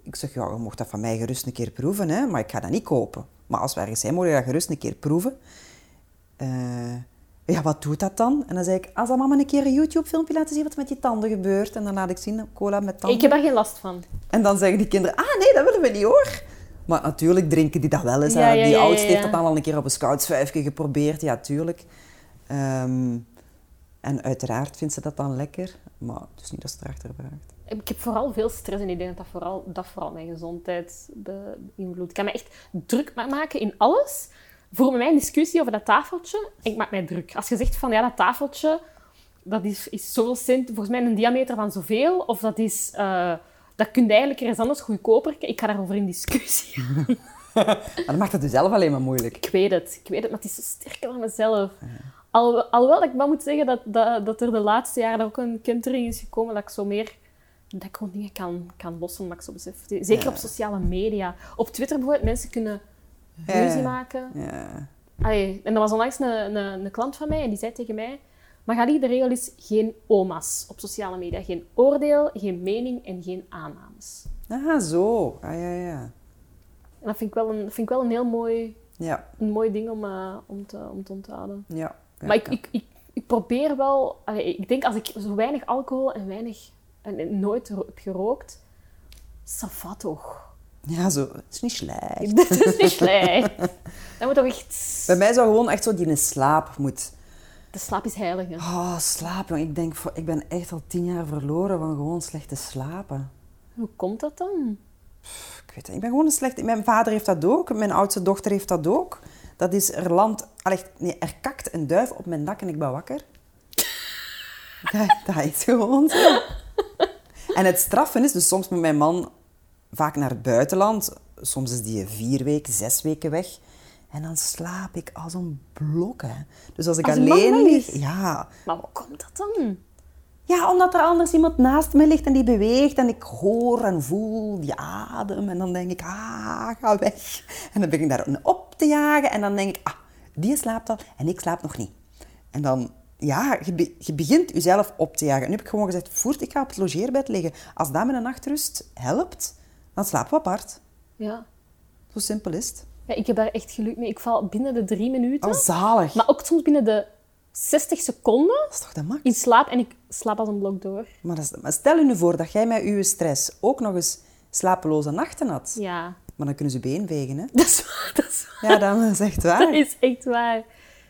Ik zeg, ja, je mocht dat van mij gerust een keer proeven, hè, maar ik ga dat niet kopen. Maar als we ergens zijn, mogen we dat gerust een keer proeven. Eh, ja, wat doet dat dan? En dan zei ik, als dan mama een keer een YouTube-filmpje laten zien wat er met je tanden gebeurt. En dan laat ik zien, cola met tanden. Ik heb daar geen last van. En dan zeggen die kinderen, ah nee, dat willen we niet hoor. Maar natuurlijk drinken die dat wel eens. Ja, die ja, oudste heeft dat dan al een keer op een scoutsvuifje geprobeerd. Ja, tuurlijk. Ehm, en uiteraard vindt ze dat dan lekker. Maar het is niet dat ze erachter vraagt. Ik heb vooral veel stress en ik denk dat dat vooral, dat vooral mijn gezondheid be- beïnvloedt. Ik kan me echt druk ma- maken in alles. Voor mij een discussie over dat tafeltje, ik maak mij druk. Als je zegt van ja, dat tafeltje, dat is, is zoveel cent, volgens mij een diameter van zoveel, of dat is, eh, dat kun je eigenlijk ergens anders goedkoper. Ik ga daarover in discussie. [laughs] [laughs] Maar dan maakt het dus zelf alleen maar moeilijk. Ik weet het, ik weet het, maar het is zo sterker dan mezelf. Al, alhoewel dat ik wel moet zeggen dat, dat, dat er de laatste jaren ook een kentering is gekomen dat ik zo meer... Dat ik gewoon dingen kan, kan lossen, maar ik zo besef. Zeker Ja. op sociale media. Op Twitter bijvoorbeeld, mensen kunnen Ja. ruzie maken. Ja. Allee, en dat was onlangs een, een, een klant van mij en die zei tegen mij... Magali, de regel is geen oma's op sociale media. Geen oordeel, geen mening en geen aannames. Ah, zo. Ah, ja, ja. En dat vind ik wel een, vind ik wel een heel mooi, Ja, een mooi ding om, eh, om, te, om te onthouden. ja. Maar ik, ik, ik, ik probeer wel... allee, ik denk als ik zo weinig alcohol en weinig... En, nooit heb gerookt... Ça va toch? Ja, zo. Het is niet slecht. [laughs] Dat is niet slecht. Dat moet toch echt... Bij mij zou gewoon echt zo die in slaap moet. De slaap is heilig, hè. Oh, slaap, jong. Ik denk, ik ben echt al tien jaar verloren van gewoon slecht te slapen. Hoe komt dat dan? Ik weet het, ik ben gewoon een slecht... Mijn vader heeft dat ook. Mijn oudste dochter heeft dat ook. Dat is, er allee, Nee, er kakt een duif op mijn dak en ik ben wakker. [laughs] Dat, dat is gewoon zo. En het straffen is, dus soms moet mijn man vaak naar het buitenland. Soms is die vier weken, zes weken weg. En dan slaap ik als een blok, hè. Dus als ik Als alleen lig... Ja, Maar hoe komt dat dan? Ja, omdat er anders iemand naast me ligt en die beweegt en ik hoor en voel die adem. En dan denk ik, ah, ga weg. En dan begin ik daar op te jagen en dan denk ik, ah, die slaapt al en ik slaap nog niet. En dan, ja, je, be- je begint jezelf op te jagen. En nu heb ik gewoon gezegd, voert, ik ga op het logeerbed liggen. Als dat met een nachtrust helpt, dan slapen we apart. Ja. Zo simpel is het. ja. Ik heb daar echt geluk mee. Ik val binnen de drie minuten. Oh, zalig. Maar ook soms binnen de 60 seconden Dat is toch de max? in slaap. En ik slaap als een blok door. Maar, dat is- maar stel je nu voor dat jij met je stress ook nog eens slapeloze nachten had. Ja. Maar dan kunnen ze been vegen, hè? [laughs] Dat is waar. Dat is, waar. Ja, dat is echt waar. Dat is echt waar.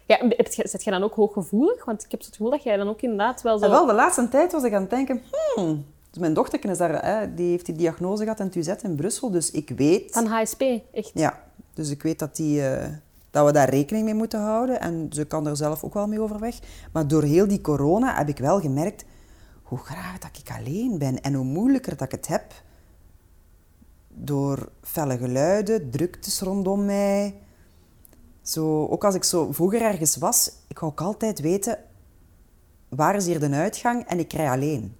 Ja, zet jij dan ook hooggevoelig? Want ik heb het gevoel dat jij dan ook inderdaad wel zo... En wel, de laatste tijd was ik aan het denken, hmm, dus mijn dochter is daar, hè, die heeft die diagnose gehad in het UZ in Brussel, dus ik weet, Van HSP, echt. ja, dus ik weet dat, die, eh, dat we daar rekening mee moeten houden en ze kan er zelf ook wel mee overweg. Maar door heel die corona heb ik wel gemerkt hoe graag dat ik alleen ben en hoe moeilijker dat ik het heb door felle geluiden, druktes rondom mij. Zo, ook als ik zo vroeger ergens was, ik wou ook altijd weten waar is hier de uitgang en ik rij alleen.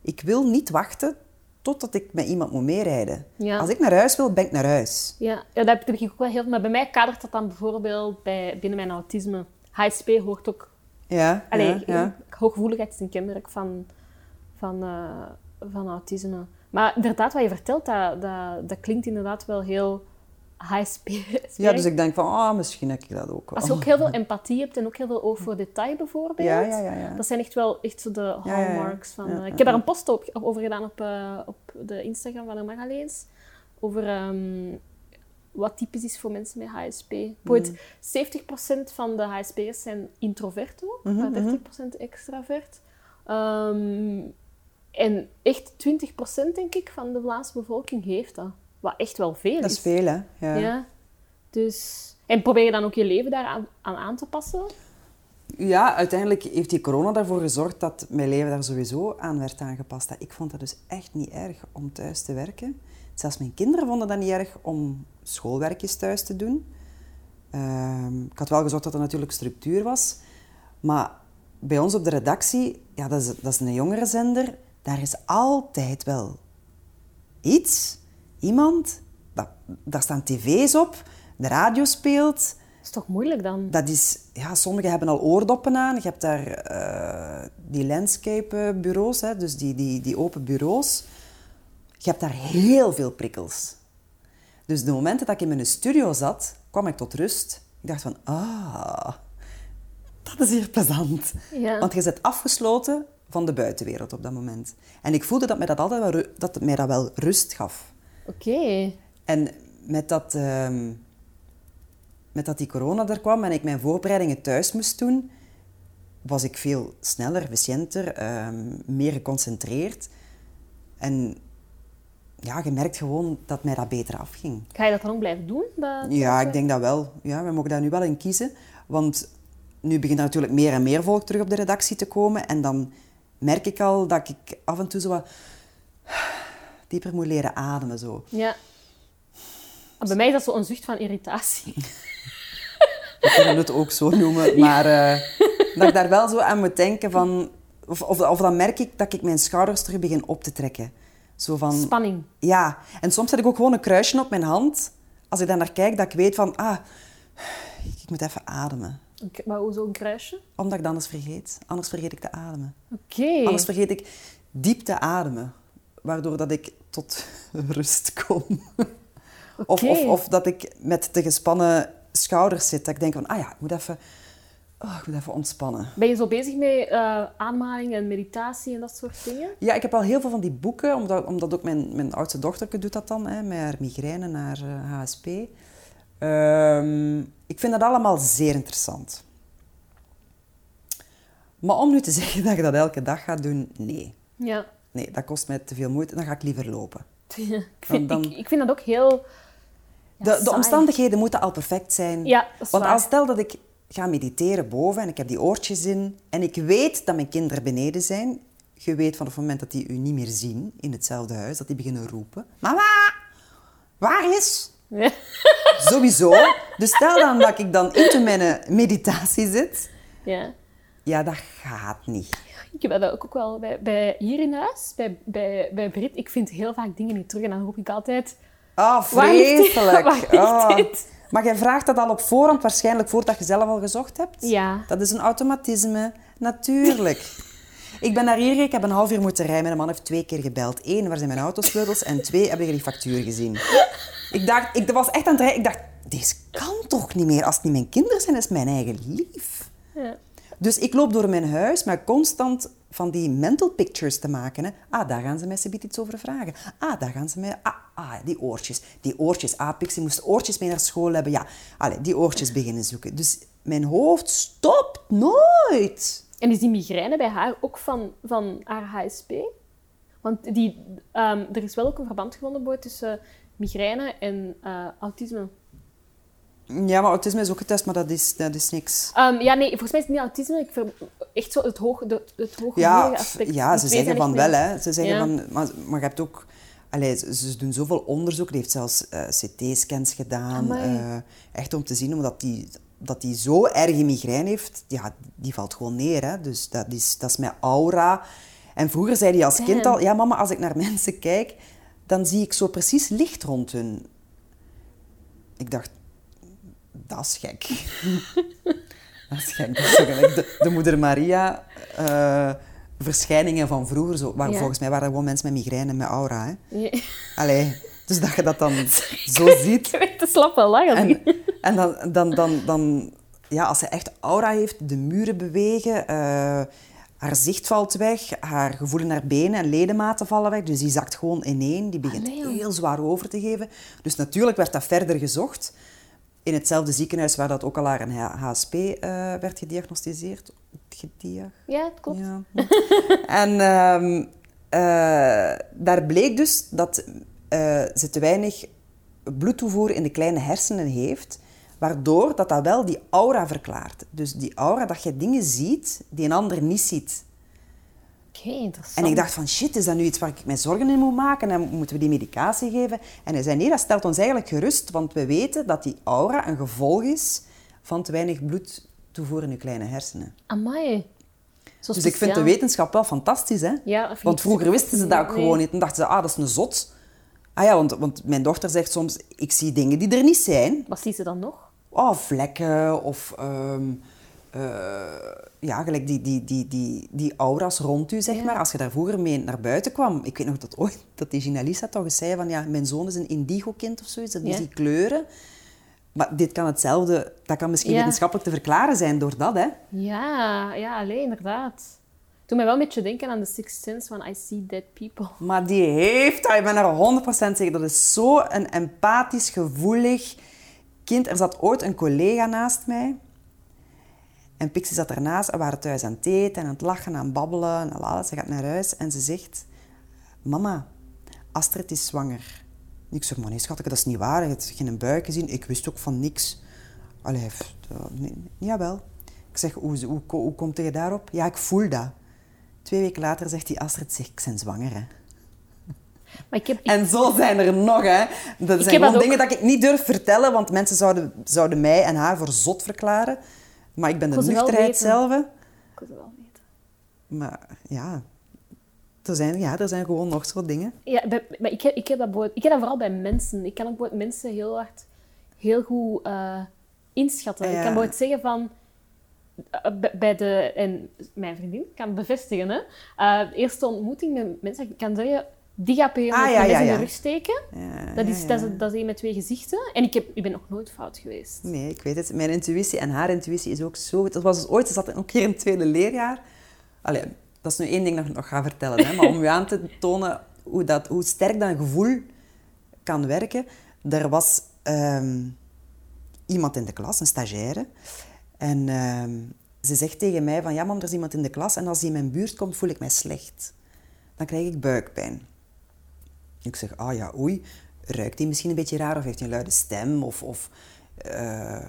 Ik wil niet wachten totdat ik met iemand moet meerijden. Ja. Als ik naar huis wil, ben ik naar huis. Ja, ja dat heb ik ook wel heel veel. Maar bij mij kadert dat dan bijvoorbeeld bij, binnen mijn autisme. HSP hoort ook... Ja, Allee, ja, ja. hooggevoeligheid is een kenmerk van, van, eh, van autisme. Maar inderdaad, wat je vertelt, dat, dat, dat klinkt inderdaad wel heel HSP. [laughs] ja, dus ik denk van, ah, misschien heb ik dat ook wel. Als je ook heel veel [laughs] empathie hebt en ook heel veel oog voor detail bijvoorbeeld. Ja, ja, ja, ja. Dat zijn echt wel echt zo de hallmarks van... Eh, ik heb daar een post op, over gedaan op, eh, op de Instagram van de Magaleens. Over ehm, wat typisch is voor mensen met HSP. Mm. Bijvoorbeeld 70% van de HSP'ers zijn introvert ook, Mhm, maar 30% extravert. Ehm, en echt 20% denk ik van de Vlaamse bevolking heeft dat. Wat echt wel veel Dat is veel, hè. Ja. ja. Dus... En probeer je dan ook je leven daaraan aan, aan te passen? Ja, uiteindelijk heeft die corona ervoor gezorgd dat mijn leven daar sowieso aan werd aangepast. Ik vond dat dus echt niet erg om thuis te werken. Zelfs mijn kinderen vonden dat niet erg om schoolwerkjes thuis te doen. Ehm, ik had wel gezorgd dat er natuurlijk structuur was. Maar bij ons op de redactie, ja, dat, is, dat is een jongerenzender, daar is altijd wel iets, iemand, dat, daar staan tv's op, de radio speelt. Dat is toch moeilijk dan? Dat is, ja, sommigen hebben al oordoppen aan. Je hebt daar eh, die landscape bureaus, hè, dus die, die, die open bureaus. Je hebt daar heel veel prikkels. Dus de momenten dat ik in mijn studio zat, kwam ik tot rust. Ik dacht van, ah, dat is hier plezant. Ja. Want je zit afgesloten van de buitenwereld op dat moment. En ik voelde dat mij dat altijd wel, dat mij dat wel rust gaf. Oké. En met dat, ehm, met dat die corona er kwam en ik mijn voorbereidingen thuis moest doen, was ik veel sneller, efficiënter, ehm, meer geconcentreerd. En ja, je merkt gewoon dat mij dat beter afging. Ga je dat dan ook blijven doen? Dat, Ja, ik denk dat wel. Ja, we mogen daar nu wel in kiezen. Want nu begint er natuurlijk meer en meer volk terug op de redactie te komen. En dan merk ik al dat ik af en toe zo wat dieper moet leren ademen. Zo. Ja. Maar bij mij is dat zo'n zucht van irritatie. We kunnen het ook zo noemen. Maar eh, dat ik daar wel zo aan moet denken van... Of, of, of dan merk ik dat ik mijn schouders terug begin op te trekken. Zo van... Spanning. Ja, en soms zet ik ook gewoon een kruisje op mijn hand als ik daar naar kijk, dat ik weet van, ah, ik moet even ademen. Een Maar hoezo een kruisje? Omdat ik het anders vergeet. Anders vergeet ik te ademen. Oké. Anders vergeet ik diep te ademen. Waardoor dat ik tot [laughs] rust kom. Of, of, of dat ik met te gespannen schouders zit. Dat ik denk van, ah ja, ik moet even, oh, ik moet even ontspannen. Ben je zo bezig met eh aanmaling en meditatie en dat soort dingen? Ja, ik heb al heel veel van die boeken, omdat, omdat ook mijn, mijn oudste dochterke doet dat dan, hè, met haar migraine naar eh, HSP. Ehm, ik vind dat allemaal zeer interessant. Maar om nu te [laughs] zeggen dat je dat elke dag gaat doen, nee. Ja. Nee, dat kost mij te veel moeite. Dan ga ik liever lopen. [laughs] ik, vind, dan- ik, ik vind dat ook heel... ja, De, de omstandigheden moeten al perfect zijn. Ja, dat is Want waar. als stel dat ik ga mediteren boven en ik heb die oortjes in en ik weet dat mijn kinderen beneden zijn, je weet van het moment dat die u niet meer zien in hetzelfde huis, dat die beginnen roepen. Mama, waar is? Ja. [laughs] Sowieso. Dus stel dan dat ik dan into mijn meditatie zit. ja. Ja, dat gaat niet. Ik heb dat ook wel bij, bij hier in huis, bij, bij, bij Brit. Ik vind heel vaak dingen niet terug en dan roep ik altijd... Ah, [laughs] dit? vreselijk. Waar Ah. Maar jij vraagt dat al op voorhand, waarschijnlijk voordat je zelf al gezocht hebt? Ja. Dat is een automatisme, natuurlijk. Ik ben naar hier gegaan, ik heb een half uur moeten rijden. Mijn man heeft twee keer gebeld. Eén, waar zijn mijn autosleutels? En twee, heb ik die factuur gezien. Ik dacht, ik was echt aan het rijden. Ik dacht, deze kan toch niet meer? Als het niet mijn kinderen zijn, is het mijn eigen lief. Ja. Dus ik loop door mijn huis met constant van die mental pictures te maken. Ah, daar gaan ze mij subiet iets over vragen. Ah, daar gaan ze mij... Ah, ah, die oortjes. Die oortjes. Ah, Pixie moest oortjes mee naar school hebben. Ja, Allee, die oortjes beginnen zoeken. Dus mijn hoofd stopt nooit. En is die migraine bij haar ook van, van haar HSP? Want die, ehm, er is wel ook een verband gevonden tussen migraine en eh, autisme. Ja, maar autisme is ook getest, maar dat is, dat is niks. Ehm, ja, nee, volgens mij is het niet autisme. Ik ver- echt zo het, hoog, de, het hooggevoelige Ja, aspect. ja ze zeggen van wel, hè. Ze zeggen Ja. van... Maar, maar je hebt ook... Allee, ze, doen zoveel onderzoek. Die heeft zelfs eh, CT-scans gedaan. Eh, echt om te zien, omdat die, dat die zo erge migraine heeft, ja, die valt gewoon neer. Hè. Dus dat is, dat is met aura. En vroeger zei hij als kind al... Ja, mama, als ik naar [laughs] mensen kijk, dan zie ik zo precies licht rond hun. Ik dacht, [laughs] dat is gek. dat is gek. Dat is zo gelijk de, de moeder Maria... eh, verschijningen van vroeger, zo, waar, Ja. volgens mij waren dat gewoon mensen met migraine en met aura. Hè. Ja. Allee, dus dat je dat dan [laughs] zo ziet. Ik weet te slappen lachen. En, en dan, dan, dan, dan, ja, als ze echt aura heeft, de muren bewegen, eh, haar zicht valt weg, haar gevoel in haar benen en ledematen vallen weg. Dus die zakt gewoon ineen, die begint Allee, heel zwaar over te geven. Dus natuurlijk werd dat verder gezocht. In hetzelfde ziekenhuis waar dat ook al haar een HSP eh, werd gediagnosticeerd. Gedia Ja, het klopt. ja. [laughs] en ehm, eh, daar bleek dus dat eh, ze te weinig bloedtoevoer in de kleine hersenen heeft, waardoor dat, dat wel die aura verklaart. Dus die aura, dat je dingen ziet die een ander niet ziet. Oké, interessant. En ik dacht van, shit, is dat nu iets waar ik mij zorgen in moet maken? En moeten we die medicatie geven? En hij zei, nee, dat stelt ons eigenlijk gerust, want we weten dat die aura een gevolg is van te weinig bloedtoevoer in je kleine hersenen. Amai. Zo Dus ik vind de wetenschap wel fantastisch, hè? Ja, want vroeger wisten ze dat ook gewoon niet. En dachten ze, ah, dat is een zot. Ah ja, want, want mijn dochter zegt soms, ik zie dingen die er niet zijn. Wat ziet ze dan nog? Oh, vlekken of... ehm, eh, ja, gelijk die, die, die, die, die aura's rond u, zeg maar. Als je daar vroeger mee naar buiten kwam. Ik weet nog dat ooit, dat die journalist toch eens zei van, ja, mijn zoon is een indigo-kind of zoiets. Dat is die kleuren. Maar dit kan hetzelfde... Dat kan misschien wetenschappelijk te verklaren zijn door dat, hè. Ja, ja, alleen inderdaad. Doe mij wel een beetje denken aan de Sixth Sense van I see dead people. [laughs] Maar die heeft dat, ik ben er 100% zeker. Dat is zo een empathisch, gevoelig kind. Er zat ooit een collega naast mij. En Pixie zat ernaast en we waren thuis aan het eten en aan het lachen en aan het babbelen. En lala, ze gaat naar huis en ze zegt... Mama, Astrid is zwanger. Ik zeg, maar nee schat, dat is niet waar. Je hebt geen buik gezien. Ik wist ook van niks. Allee, uh, nee, jawel. Ik zeg, hoe, hoe, hoe komt je daarop? Ja, ik voel dat. Twee weken later zegt die Astrid, zeg, ik ben zwanger, hè. [laughs] Maar ik heb... ik- En zo zijn er nog, hè. Dat zijn dat gewoon ook. dingen dat ik niet durf vertellen, want mensen zouden, zouden mij en haar voor zot verklaren. Maar ik ben de nuchterheid zelf. ik wil het wel weten. Maar ja er, zijn, ja, er zijn gewoon nog zo dingen. Ja, maar ik heb, ik, heb dat ik heb dat vooral bij mensen. Ik kan ook mensen heel hard heel goed eh, inschatten. Ik kan bijvoorbeeld zeggen van... eh, bij de... En mijn vriendin kan bevestigen, hè. De eerste ontmoeting met mensen, ik kan zeggen... Die gaat per Ah, ja, mes ja, in de rug steken. Dat is, dat, is, dat is een met twee gezichten. En ik, heb, ik ben nog nooit fout geweest. Nee, ik weet het. Mijn intuïtie en haar intuïtie is ook zo... Dat was dus ooit, ze zat ook hier in het tweede leerjaar. Allee, dat is nu één ding dat ik nog ga vertellen. Hè, maar om u aan te tonen hoe, dat, hoe sterk dat gevoel kan werken. Er was ehm, iemand in de klas, een stagiaire. En ehm, ze zegt tegen mij van... Ja, mam, er is iemand in de klas en als die in mijn buurt komt, voel ik mij slecht. Dan krijg ik buikpijn. Ik zeg, ah ja, oei, ruikt hij misschien een beetje raar of heeft hij een luide stem of, of eh,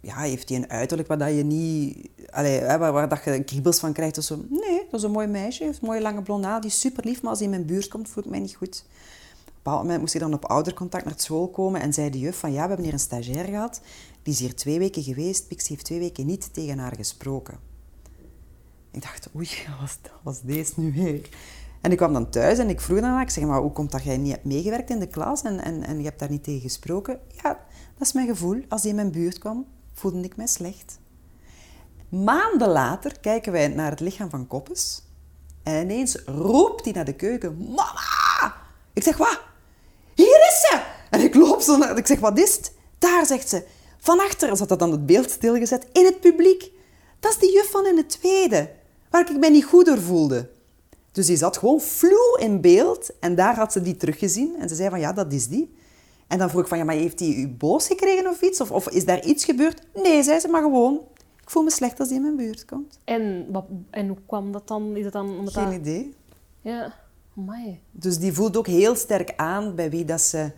ja, heeft hij een uiterlijk waar dat je niet, allee, waar, dat je kriebels van krijgt of zo. Nee, dat is een mooi meisje, heeft mooie lange blonde haar, die is super lief, maar als hij in mijn buurt komt, voel ik mij niet goed. Op een bepaald moment moest ik dan op oudercontact naar school komen en zei de juf van ja, we hebben hier een stagiair gehad, die is hier twee weken geweest, Pixie heeft twee weken niet tegen haar gesproken. Ik dacht, oei, [laughs] wat was, was deze nu weer? En ik kwam dan thuis en ik vroeg dan ik zeg, maar hoe komt dat jij niet hebt meegewerkt in de klas en, en, en je hebt daar niet tegen gesproken? Ja, dat is mijn gevoel. Als die in mijn buurt kwam, voelde ik mij slecht. Maanden later kijken wij naar het lichaam van Koppes en ineens roept hij naar de keuken, mama! Ik zeg, wat? Hier is ze! En ik loop zo naar... Ik zeg, wat is het? Daar, zegt ze. Van achter zat dat dan het beeld stilgezet in het publiek. Dat is die juf van in het tweede, waar ik mij niet goed door voelde. Dus die zat gewoon fluw in beeld en daar had ze die teruggezien. En ze zei van, ja, dat is die. En dan vroeg ik van, ja, maar heeft hij u boos gekregen of iets? Of, of is daar iets gebeurd? Nee, zei ze, maar gewoon, ik voel me slecht als die in mijn buurt komt. En, wat, en hoe kwam dat dan? Is het dan omdat Geen dat... idee. Ja, amai. Dus die voelt ook heel sterk aan bij wie dat ze...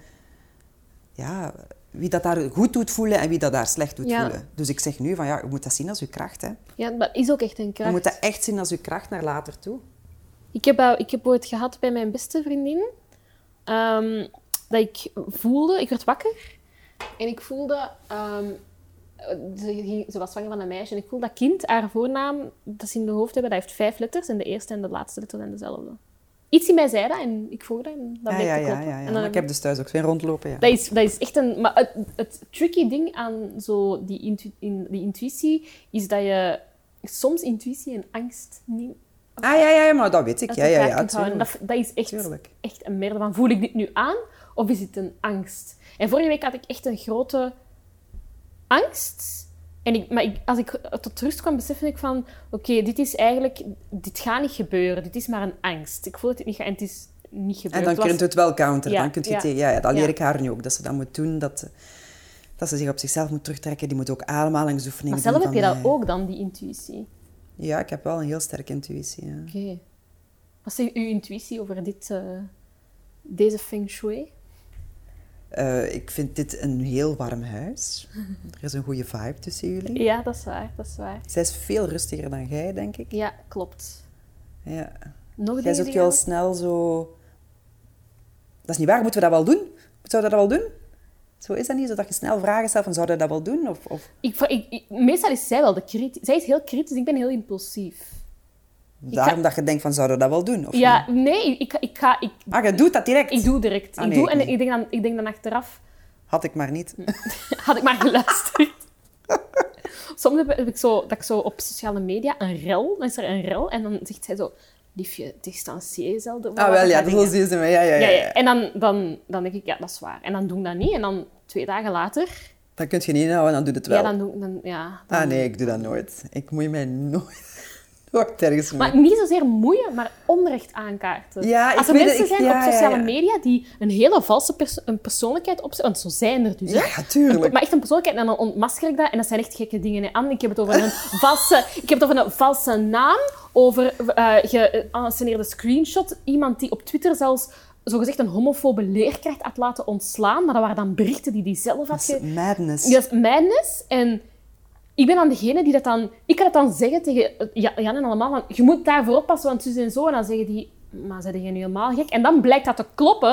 Ja, wie dat daar goed doet voelen en wie dat daar slecht doet Ja. voelen. Dus ik zeg nu van, ja, je moet dat zien als je kracht, hè. Ja, dat is ook echt een Je kracht. moet dat echt zien als je kracht naar later toe. Ik heb, ik heb ooit gehad bij mijn beste vriendin. ehm, dat ik voelde... Ik werd wakker. En ik voelde... ehm, ze, was zwanger van een meisje. En ik voelde dat kind, haar voornaam, dat ze in de hoofd hebben, dat heeft vijf letters. En de eerste en de laatste letter zijn dezelfde. Iets in mij zei dat en ik voelde dat en dat ja, bleek ja, te ja, kloppen. ja, ja. En dan ik heb dus thuis ook weer rondlopen, ja. Dat is, dat is echt een... Maar het, het tricky ding aan zo die, intu- in, die intuïtie is dat je soms intuïtie en angst niet Ah, ja, ja, ja, maar dat weet ik. uit Ja, ja, ja, kunt. Dat, dat is echt, Tuurlijk. echt een merde van, voel ik dit nu aan of is het een angst? En vorige week had ik echt een grote angst. En ik, maar ik, als ik tot rust kwam, besefte ik van... Oké, dit is eigenlijk... Dit gaat niet gebeuren. Dit is maar een angst. Ik voel dat het niet gaat en het is niet gebeurd. En dan Het was- kun je het wel counteren. Ja, dan kun je ja. tegen... Ja, ja, dat leer ik haar nu ook. Dat ze dat moet doen. Dat, dat ze zich op zichzelf moet terugtrekken. Die moet ook ademhalingsoefeningen Maar zelf heb je dat mij. ook dan, die intuïtie. Ja, ik heb wel een heel sterke intuïtie. Ja. Oké. Wat is uw intuïtie over dit, eh, deze feng shui? Eh, ik vind dit een heel warm huis. [laughs] Er is een goede vibe tussen jullie. Ja, dat is waar. Dat is waar. Zij is veel rustiger dan jij, denk ik. Ja, klopt. Ja. Nog Jij zoekt je al snel zo... Dat is niet waar, moeten we dat wel doen? Zouden we dat wel doen? Zo is dat niet, zodat je snel vragen stelt van, zouden dat wel doen? Of, of... Ik, ik, ik- meestal is zij wel de kritisch. Zij is heel kritisch, ik ben heel impulsief. Daarom dat je denkt van, zouden we dat wel doen? Of Ja, niet? nee, ik, ik, ga, ik, Ah, je doet dat direct. ik doe direct. Ah, ik doe, en ik denk, dan, ik denk dan achteraf, Had ik maar niet. [laughs] had ik maar geluisterd. [laughs] Soms heb, heb ik zo, dat ik zo op sociale media een rel, dan is er een rel, en dan zegt zij zo, liefje, distancieer ervan, Ah, wel, ja, dat dingen." is deze. Ja, ja, ja, Ja. En dan, dan, dan denk ik, ja, dat is waar. En dan doe ik dat niet. En dan twee dagen later, Dan kun je niet inhouden, dan doe je het wel. ja, dan doe. Dan, ja, dan- Ah, nee, ik doe dat nooit. Ik moei mij nooit, [laughs] nooit ergens mee. Maar niet zozeer moeien, maar onrecht aankaarten. Ja, ik Als er mensen ik- zijn op sociale media die een hele valse perso- een persoonlijkheid opzetten, want zo zijn er dus, hè? Ja, ja, tuurlijk. Maar echt een persoonlijkheid, en dan ontmasker ik dat. En dat zijn echt gekke dingen. Hè. Anne, ik heb het over een [laughs] valse, ik heb het over een valse naam, over uh, geanceneerde screenshot. Iemand die op Twitter zelfs zogezegd een homofobe leerkracht had laten ontslaan, maar dat waren dan berichten die die zelf had Dat is madness. Dat is madness. En ik ben dan degene die dat dan... Ik kan het dan zeggen tegen eh, Ja- Jan en allemaal, van, je moet daarvoor oppassen, want zus en zo. En dan zeggen die, maar zijn jij nu helemaal gek? En dan blijkt dat te kloppen.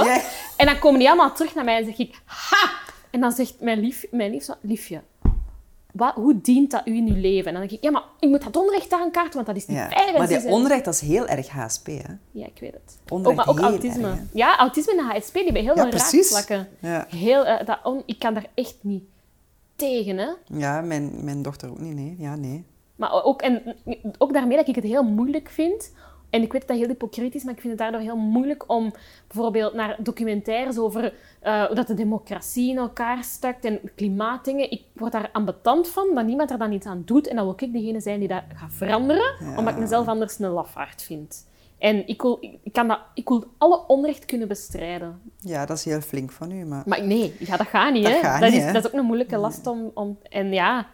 En dan komen die allemaal terug naar mij en zeg ik, ha! En dan zegt mijn lief, mijn lief zo, liefje, wat, hoe dient dat u in uw leven? En dan denk ik, ja, maar ik moet dat onrecht aankaarten, want dat is niet Ja. Maar die zijn- onrecht, dat is heel erg HSP, hè? Ja, ik weet het. Onrecht ook, maar ook autisme. erg, ja, autisme en HSP, die hebben heel Ja, veel raakvlakken. Ja. Heel, eh, dat on- ik kan daar echt niet tegen, hè. Ja, mijn, mijn dochter ook niet, nee. Ja, nee. Maar ook, en, ook daarmee dat ik het heel moeilijk vind. En ik weet dat dat heel hypocriet is, maar ik vind het daardoor heel moeilijk om bijvoorbeeld naar documentaires over eh, hoe dat de democratie in elkaar stukt en klimaatdingen. Ik word daar ambetant van dat niemand er dan iets aan doet. En dan wil ik degene zijn die dat gaat veranderen, Ja. omdat ik mezelf anders een lafaard vind. En ik wil, ik, kan dat, ik wil alle onrecht kunnen bestrijden. Ja, dat is heel flink van u, maar... Maar nee, ja, dat gaat niet. Dat hè. gaat dat, niet, is, hè. dat is ook een moeilijke last om... om en ja...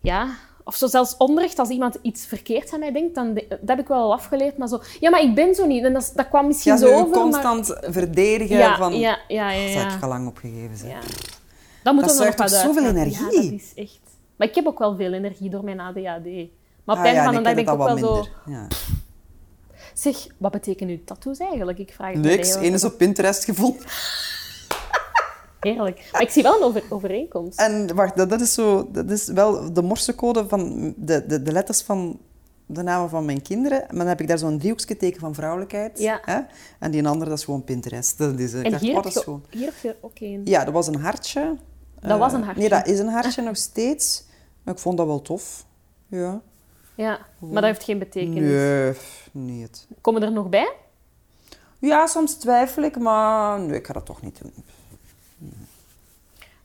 Ja... Of zo zelfs onrecht, als iemand iets verkeerd aan mij denkt, dan de- dat heb ik wel al afgeleerd. Maar zo... Ja, maar ik ben zo niet. En dat, dat kwam misschien Ja, zo zo over, constant verdedigen. Ja, van... ja, ja, ja. Dat heb ja. ik al lang opgegeven, zeg. ja. Dat moet Dat nog wat toch zoveel energie? Ja, dat is echt... Maar ik heb ook wel veel energie door mijn ADHD. Maar op het Ah, einde ja, van de ik dag heb ben ik het ook wel zo... Ja. Zeg, wat betekenen uw tattoos eigenlijk? Ik vraag het Niks, één is op Pinterest gevonden. Heerlijk. Maar ik zie wel een over- overeenkomst. En wacht, dat, dat is zo... Dat is wel de morsecode van de, de, de letters van de namen van mijn kinderen. Maar dan heb ik daar zo'n driehoekje teken van vrouwelijkheid. Ja. Hè? En die andere, dat is gewoon Pinterest. Dat is, ik En dacht, hier, oh, dat is je, gewoon... hier heb je ook één. Ja, dat was een hartje. Dat was Eh, een hartje. Nee, dat is een hartje nog steeds. Maar ik vond dat wel tof. Ja. Ja, maar dat heeft geen betekenis. Nee, niet. Komen er nog bij? Ja, soms twijfel ik, maar nee, ik ga dat toch niet doen.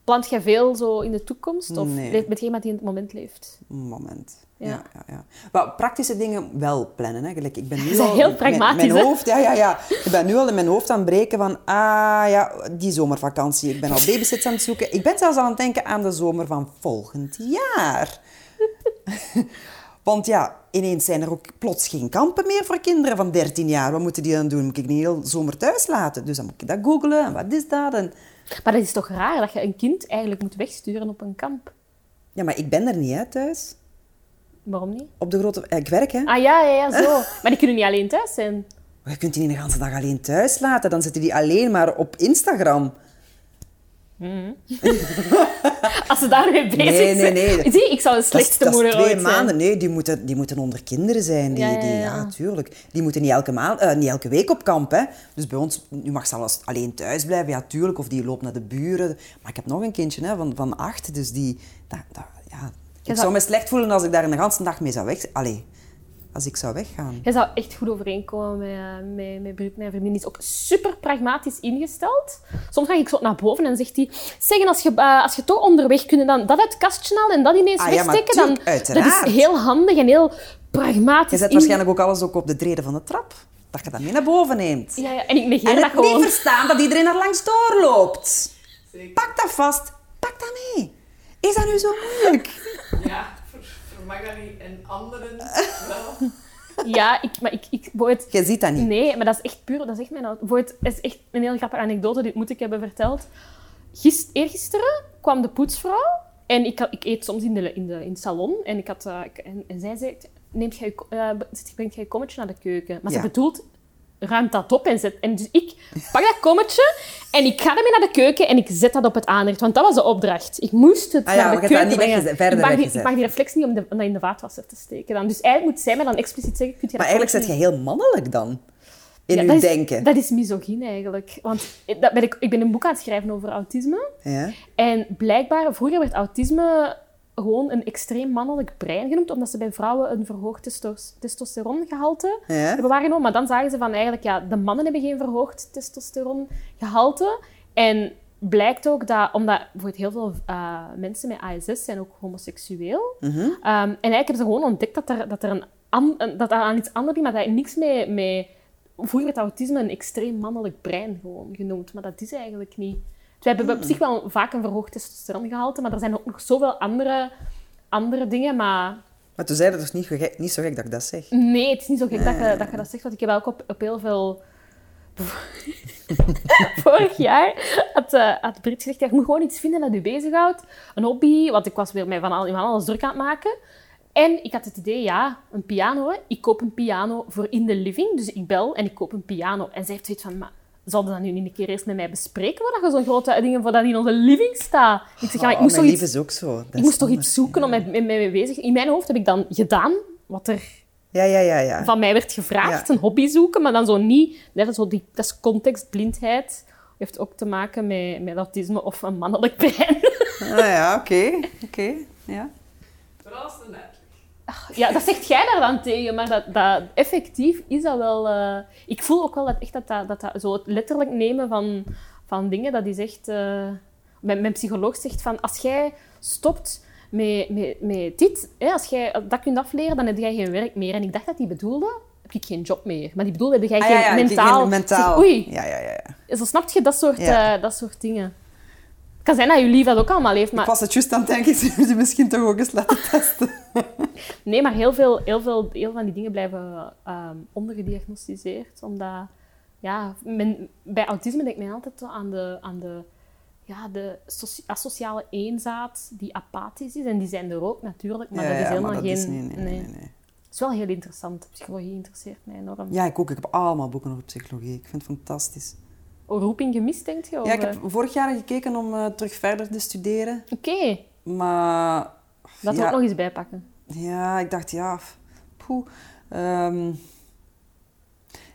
Plant jij veel zo in de toekomst? Of Nee. je iemand die in het moment leeft? Moment. Ja. Ja. Ja, ja, Maar praktische dingen wel plannen. Hè. Ik ben [laughs] nu al heel mijn- pragmatisch, Mijn, hè? hoofd, ja, ja, ja. Ik ben nu al in mijn hoofd aan het breken van, ah ja, die zomervakantie. Ik ben al babysits aan het zoeken. Ik ben zelfs aan het denken aan de zomer van volgend jaar. [laughs] Want ja, ineens zijn er ook plots geen kampen meer voor kinderen van 13 jaar. Wat moeten die dan doen? Moet ik die heel zomer thuis laten? Dus dan moet ik dat googlen. En wat is dat? En... Maar dat is toch raar dat je een kind eigenlijk moet wegsturen op een kamp? Ja, maar ik ben er niet, hè, thuis. Waarom niet? Op de grote... eh, Ik werk, hè. Ah ja, ja, ja, zo. [laughs] maar die kunnen niet alleen thuis zijn. Maar je kunt die niet de hele dag alleen thuis laten. Dan zitten die alleen maar op Instagram. [laughs] Als ze daarmee bezig Nee, nee, zijn. nee. Zie, ik zou de Dat is, slechtste dat is moeder twee ooit zijn. maanden. Nee, die moeten, die moeten onder kinderen zijn. Die, Ja, ja, die, ja. tuurlijk. Die moeten niet elke, maand, eh, niet elke week op kamp. Hè. Dus bij ons, nu mag ze alles alleen thuis blijven. Ja, tuurlijk. Of die loopt naar de buren. Maar ik heb nog een kindje hè, van, van acht. Dus die... Dat, dat, ja. Ik zou- zou me slecht voelen als ik daar een hele dag mee zou weg... Allee, als ik zou weggaan. Jij zou echt goed overeenkomen met, eh, met, met Brut. Mijn vriendin is ook super pragmatisch ingesteld. Soms ga ik zo naar boven en zegt hij... Zeg, en als je, eh, als je toch onderweg kunt, dan dat uit het kastje halen en dat ineens Ah, ja, wegsteken. dan, dat is heel handig en heel pragmatisch. Je zet waarschijnlijk ook alles ook op de treden van de trap. Dat je dat mee naar boven neemt. Ja, ja, en ik negeer En dat gewoon. niet verstaan dat iedereen er langs doorloopt. Pak dat vast. Pak dat mee. Is dat nu zo moeilijk? Ja, Magali en anderen [laughs] wel. Ja, ik, maar ik... ik bijvoorbeeld- Je ziet dat niet. Nee, maar dat is echt puur... Dat is echt mijn... het is echt een heel grappige anekdote. Dit moet ik hebben verteld. Gist, eergisteren kwam de poetsvrouw. En ik, ik eet soms in, de, in, de, in het salon. En, ik had, eh, ik- en, en zij zei... Neemt jij, je- eh, brengt jij je kommetje naar de keuken? Maar Ja. ze bedoelt... Ruimt dat op en zet... En dus ik pak dat kommetje en ik ga ermee naar de keuken en ik zet dat op het aanrecht. Want dat was de opdracht. Ik moest het Ah ja, naar maar de keuken niet brengen. weggezet- verder ik, mag die, ik mag die reflex niet om, de, om dat in de vaatwasser te steken. Dan. Dus eigenlijk moet zij mij dan expliciet zeggen... Je Maar eigenlijk zit kommetje je heel mannelijk dan. In ja, je dat is, denken. Dat is misogyn eigenlijk. Want dat ben ik, ik ben een boek aan het schrijven over autisme. Ja? En blijkbaar, vroeger werd autisme gewoon een extreem mannelijk brein genoemd, omdat ze bij vrouwen een verhoogd testos- testosterongehalte Ja? hebben waargenomen. Maar dan zagen ze van eigenlijk, ja, de mannen hebben geen verhoogd testosterongehalte. En blijkt ook dat, omdat bijvoorbeeld heel veel eh, mensen met ASS zijn ook homoseksueel. Ehm, en eigenlijk hebben ze gewoon ontdekt dat er, dat er, een an- een- dat er aan iets anders maar dat heeft niks mee... mee Vroeger werd autisme een extreem mannelijk brein gewoon genoemd, maar dat is eigenlijk niet. We hebben op zich wel vaak een verhoogd testosterongehalte, maar er zijn ook nog zoveel andere, andere dingen. Maar Maar toen zei dat dus niet, zo gek- niet zo gek dat ik dat zeg. nee, het is niet zo gek dat, je, dat je dat zegt, want ik heb ook op, op heel veel... [laughs] Vorig jaar had, had Brit gezegd, ja, je moet gewoon iets vinden dat je bezighoudt. Een hobby, want ik was weer mij van, al, van alles druk aan het maken. En ik had het idee, ja, een piano. Hè. Ik koop een piano voor in de living. Dus ik bel en ik koop een piano. En zij heeft zoiets van, maar zouden dat nu niet een keer eerst met mij bespreken, wat je zo'n grote dingen voor dat in onze living staat? Ik zeg, ja, ik Oh, moest, toch mijn iets, lief is ook zo. Dat ik moest toch iets zoeken om met, mee bezig In mijn hoofd heb ik dan gedaan wat er Ja, ja, ja, ja. van mij werd gevraagd, Ja. een hobby zoeken, maar dan zo niet... Dat is, zo die, dat is contextblindheid. Heeft ook te maken met, met autisme of een mannelijk brein. Ah ja, oké. Oké, ja. Ja, dat zegt jij daar dan tegen, maar dat, dat, effectief is dat wel... eh, ik voel ook wel dat, echt dat, dat, dat, dat zo het letterlijk nemen van, van dingen, dat is echt... eh, mijn, mijn psycholoog zegt van, als jij stopt met, met, met dit, hè, als jij dat kunt afleren, dan heb jij geen werk meer. En ik dacht dat die bedoelde, heb ik geen job meer. Maar die bedoelde, heb jij Ah, geen ja, ja, ik- mentaal... geen mentaal. Zeg, oei, Ja, ja, ja. ja. zo snap je dat soort, eh, dat soort dingen. Kan zijn dat je lief dat ook allemaal heeft, Ik maar... was het juist aan het denken, [laughs] ze moeten misschien toch ook eens laten testen. [laughs] Nee, maar heel veel, heel veel, heel van die dingen blijven ehm, ondergediagnosticeerd. Omdat, ja, men, bij autisme denkt men altijd aan de, aan de, ja, de soci- asociale eenzaad die apathisch is. En die zijn er ook natuurlijk, maar ja, dat is ja, helemaal dat geen... is niet, nee, nee, nee. Het is wel heel interessant. Psychologie interesseert mij enorm. Ja, ik ook. Ik heb allemaal boeken over psychologie. Ik vind het fantastisch. Roeping gemist, denk je? Ja, ik Of, heb vorig jaar gekeken om eh, terug verder te studeren. eh, Oké, Maar... dat ja, ook nog eens bijpakken. Ja, ik dacht, ja... Poeh. Ehm,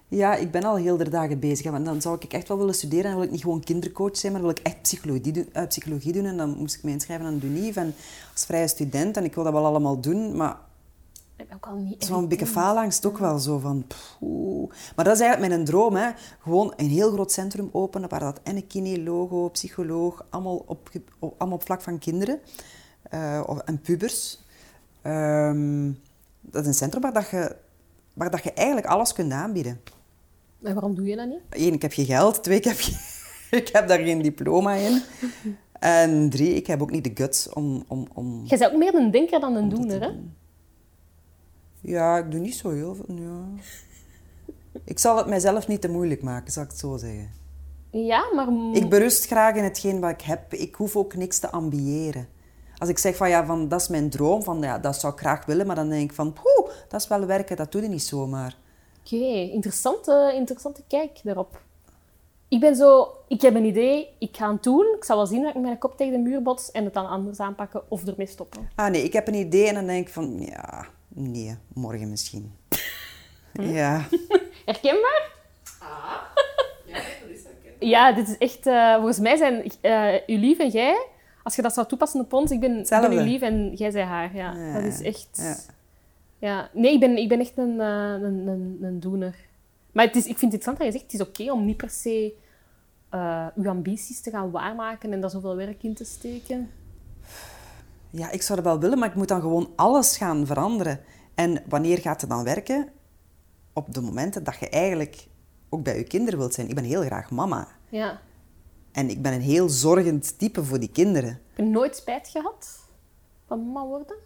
ja, ik ben al heel de dagen bezig. En dan zou ik echt wel willen studeren. En dan wil ik niet gewoon kindercoach zijn, maar wil ik echt psychologie doen. eh, psychologie doen. En dan moest ik me inschrijven aan de UNIF en als vrije student. En ik wil dat wel allemaal doen, maar ook al niet zo'n beetje evident. faalangst ook wel zo van... poeh. Maar dat is eigenlijk mijn droom, hè. Gewoon een heel groot centrum openen waar dat en een kine, logo, psycholoog, allemaal op, allemaal op vlak van kinderen eh, en pubers. Ehm, dat is een centrum waar, dat je, waar dat je eigenlijk alles kunt aanbieden. En waarom doe je dat niet? Eén, ik heb geen geld. Twee, ik heb, geen- [laughs] ik heb daar geen diploma in. En drie, ik heb ook niet de guts om... om, om Jij bent ook meer een denker dan een doener, hè? doen. Ja, ik doe niet zo heel veel. Ja. Ik zal het mijzelf niet te moeilijk maken, zal ik het zo zeggen. Ja, maar... Ik berust graag in hetgeen wat ik heb. Ik hoef ook niks te ambiëren. Als ik zeg van ja, van, dat is mijn droom, van, ja, dat zou ik graag willen, maar dan denk ik van poeh, dat is wel werken, dat doe je niet zomaar. Oké, interessante, interessante kijk daarop. Ik ben zo, ik heb een idee, ik ga het doen. Ik zal wel zien dat ik mijn kop tegen de muur bots en het dan anders aanpakken of ermee stoppen. Ah nee, ik heb een idee en dan denk ik van ja, nee, morgen misschien. [laughs] Ja, [laughs] Herkenbaar? Ah, ja, dat is herkenbaar. Ja, dit is echt... eh, volgens mij zijn eh uw lief en jij, als je dat zou toepassen op ons, ik ben, ik ben Hetzelfde. uw lief en jij zij haar. Ja, Ja, dat is echt... ja. Ja. Nee, ik ben, ik ben echt een, eh, een, een, een doener. Maar het is, ik vind het interessant dat je zegt, het is oké om niet per se eh uw ambities te gaan waarmaken en daar zoveel werk in te steken. Ja, ik zou dat wel willen, maar ik moet dan gewoon alles gaan veranderen. En wanneer gaat het dan werken? Op de momenten dat je eigenlijk ook bij je kinderen wilt zijn. Ik ben heel graag mama. Ja. En ik ben een heel zorgend type voor die kinderen. Heb je nooit spijt gehad van mama worden?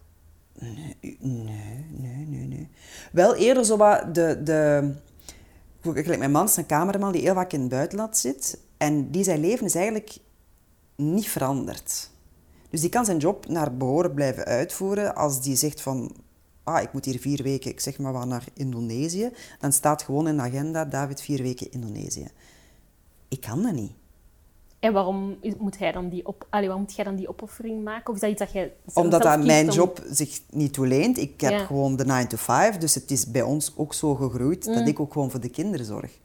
Nee, nee, nee, nee. Wel eerder zo wat de... de gelijk mijn man is een cameraman die heel vaak in het buitenland zit. En die zijn leven is eigenlijk niet veranderd. Dus die kan zijn job naar behoren blijven uitvoeren. Als die zegt van... Ah, ik moet hier vier weken, ik zeg maar wat, naar Indonesië. Dan staat gewoon in de agenda, David, vier weken Indonesië. Ik kan dat niet. En waarom moet, hij dan die op, allee, waarom moet jij dan die opoffering maken? Of is dat iets dat jij Omdat dat mijn om- job zich niet toeleent. Ik heb Ja. gewoon de 9 to 5, dus het is bij ons ook zo gegroeid Mm. dat ik ook gewoon voor de kinderen zorg.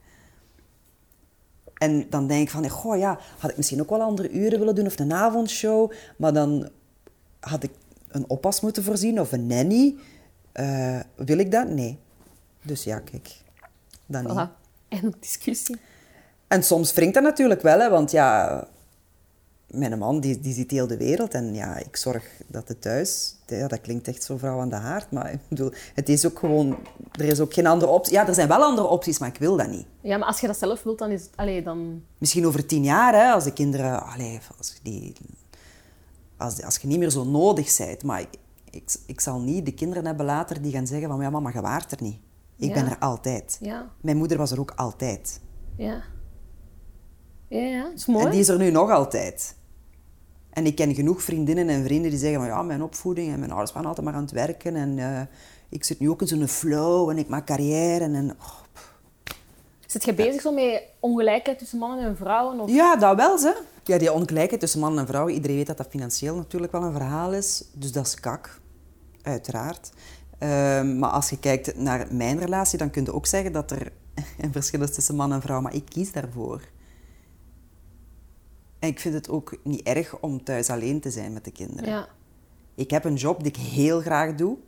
En dan denk ik van, goh ja, had ik misschien ook wel andere uren willen doen of een avondshow, maar dan had ik een oppas moeten voorzien of een nanny. Eh, wil ik dat? Nee. Dus ja, kijk, dan niet. Voilà. En een discussie. En soms wringt dat natuurlijk wel, hè, want ja, mijn man die, die ziet heel de wereld en ja, ik zorg dat het thuis, ja, dat klinkt echt zo vrouw aan de haard, maar ik bedoel, het is ook gewoon, er is ook geen andere optie. Ja, er zijn wel andere opties, maar ik wil dat niet. Ja, maar als je dat zelf wilt, dan is het... Allee, dan... Misschien over tien jaar, hè, als de kinderen, allee, als, die, als, als je niet meer zo nodig bent, maar ik, ik, ik zal niet de kinderen hebben later die gaan zeggen van, ja mama, je waart er niet. Ik Ja. ben er altijd. Ja, Mijn moeder was er ook altijd. ja. Ja, ja. Dat is mooi. En die is er nu nog altijd. En ik ken genoeg vriendinnen en vrienden die zeggen van ja, mijn opvoeding en mijn ouders waren altijd maar aan het werken en eh, ik zit nu ook in zo'n flow en ik maak carrière en oh. Zit je bezig zo met ongelijkheid tussen mannen en vrouwen? Of... Ja, dat wel, ze. Ja, die ongelijkheid tussen mannen en vrouwen, iedereen weet dat dat financieel natuurlijk wel een verhaal is. Dus dat is kak, uiteraard. Ehm, maar als je kijkt naar mijn relatie, dan kun je ook zeggen dat er [laughs] een verschil is tussen man en vrouw. Maar ik kies daarvoor. En ik vind het ook niet erg om thuis alleen te zijn met de kinderen. Ja. Ik heb een job die ik heel graag doe.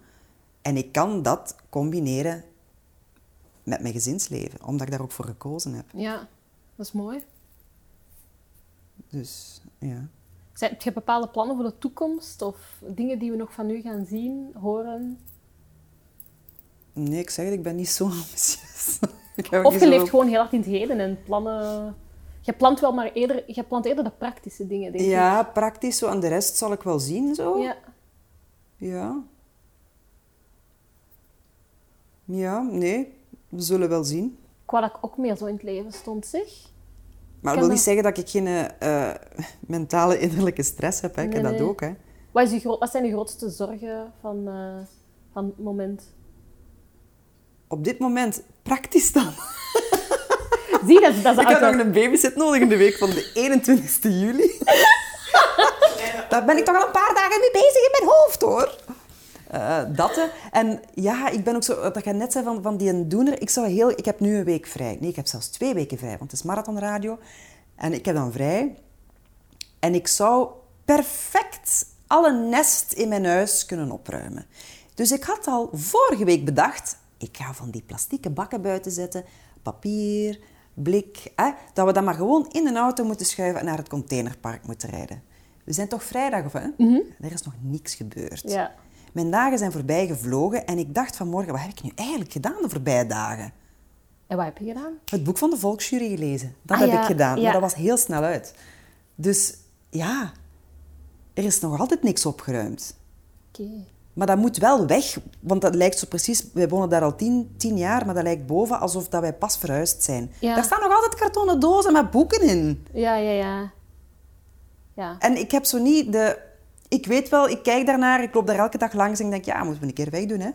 En ik kan dat combineren met mijn gezinsleven. Omdat ik daar ook voor gekozen heb. ja, dat is mooi. Dus ja. Zijn, heb je bepaalde plannen voor de toekomst? Of dingen die we nog van u gaan zien, horen? Nee, ik zeg het, ik ben niet zo [laughs] ambitieus. Of je leeft gewoon heel hard in het heden en plannen... Je plant wel maar eerder, je plant eerder de praktische dingen, denk ik. Ja, praktisch zo. En de rest zal ik wel zien, zo. Ja. Ja. Ja, nee. We zullen wel zien. Ik wou dat ik ook meer zo in het leven stond, zeg. Maar dat wil dat- niet zeggen dat ik geen eh, mentale innerlijke stress heb. Hè. Ik heb Nee, dat nee. ook, hè. Wat, is wat zijn de grootste zorgen van, eh, van het moment? Op dit moment praktisch dan. [laughs] Zie, dat, is- dat is Ik heb nog een babysit nodig in de week van de 21 juli. [laughs] Daar ben ik toch al een paar dagen mee bezig in mijn hoofd, hoor. Eh, dat, hè. En ja, ik ben ook zo... Dat je net zei van, van die een doener. Ik, zou heel, ik heb nu een week vrij. Nee, ik heb zelfs twee weken vrij, want het is marathonradio. En ik heb dan vrij. En ik zou perfect alle nest in mijn huis kunnen opruimen. Dus ik had al vorige week bedacht, ik ga van die plastieke bakken buiten zetten, papier, blik, hè, dat we dat maar gewoon in een auto moeten schuiven en naar het containerpark moeten rijden. We zijn toch vrijdag, of hè? Er is nog niks gebeurd. Ja. Mijn dagen zijn voorbij gevlogen en ik dacht vanmorgen, wat heb ik nu eigenlijk gedaan de voorbije dagen? En wat heb je gedaan? Het boek van de Volksjury gelezen. Dat Ah, heb ja, ik gedaan, ja. maar dat was heel snel uit. Dus ja, er is nog altijd niks opgeruimd. Oké. Maar dat moet wel weg, want dat lijkt zo precies... Wij wonen daar al tien, tien jaar, maar dat lijkt boven alsof dat wij pas verhuisd zijn. Ja. Daar staan nog altijd kartonnen dozen met boeken in. Ja, ja, ja. Ja. En ik heb zo niet de... Ik weet wel, ik kijk daarnaar, ik loop daar elke dag langs en ik denk, ja, moeten we een keer wegdoen, hè.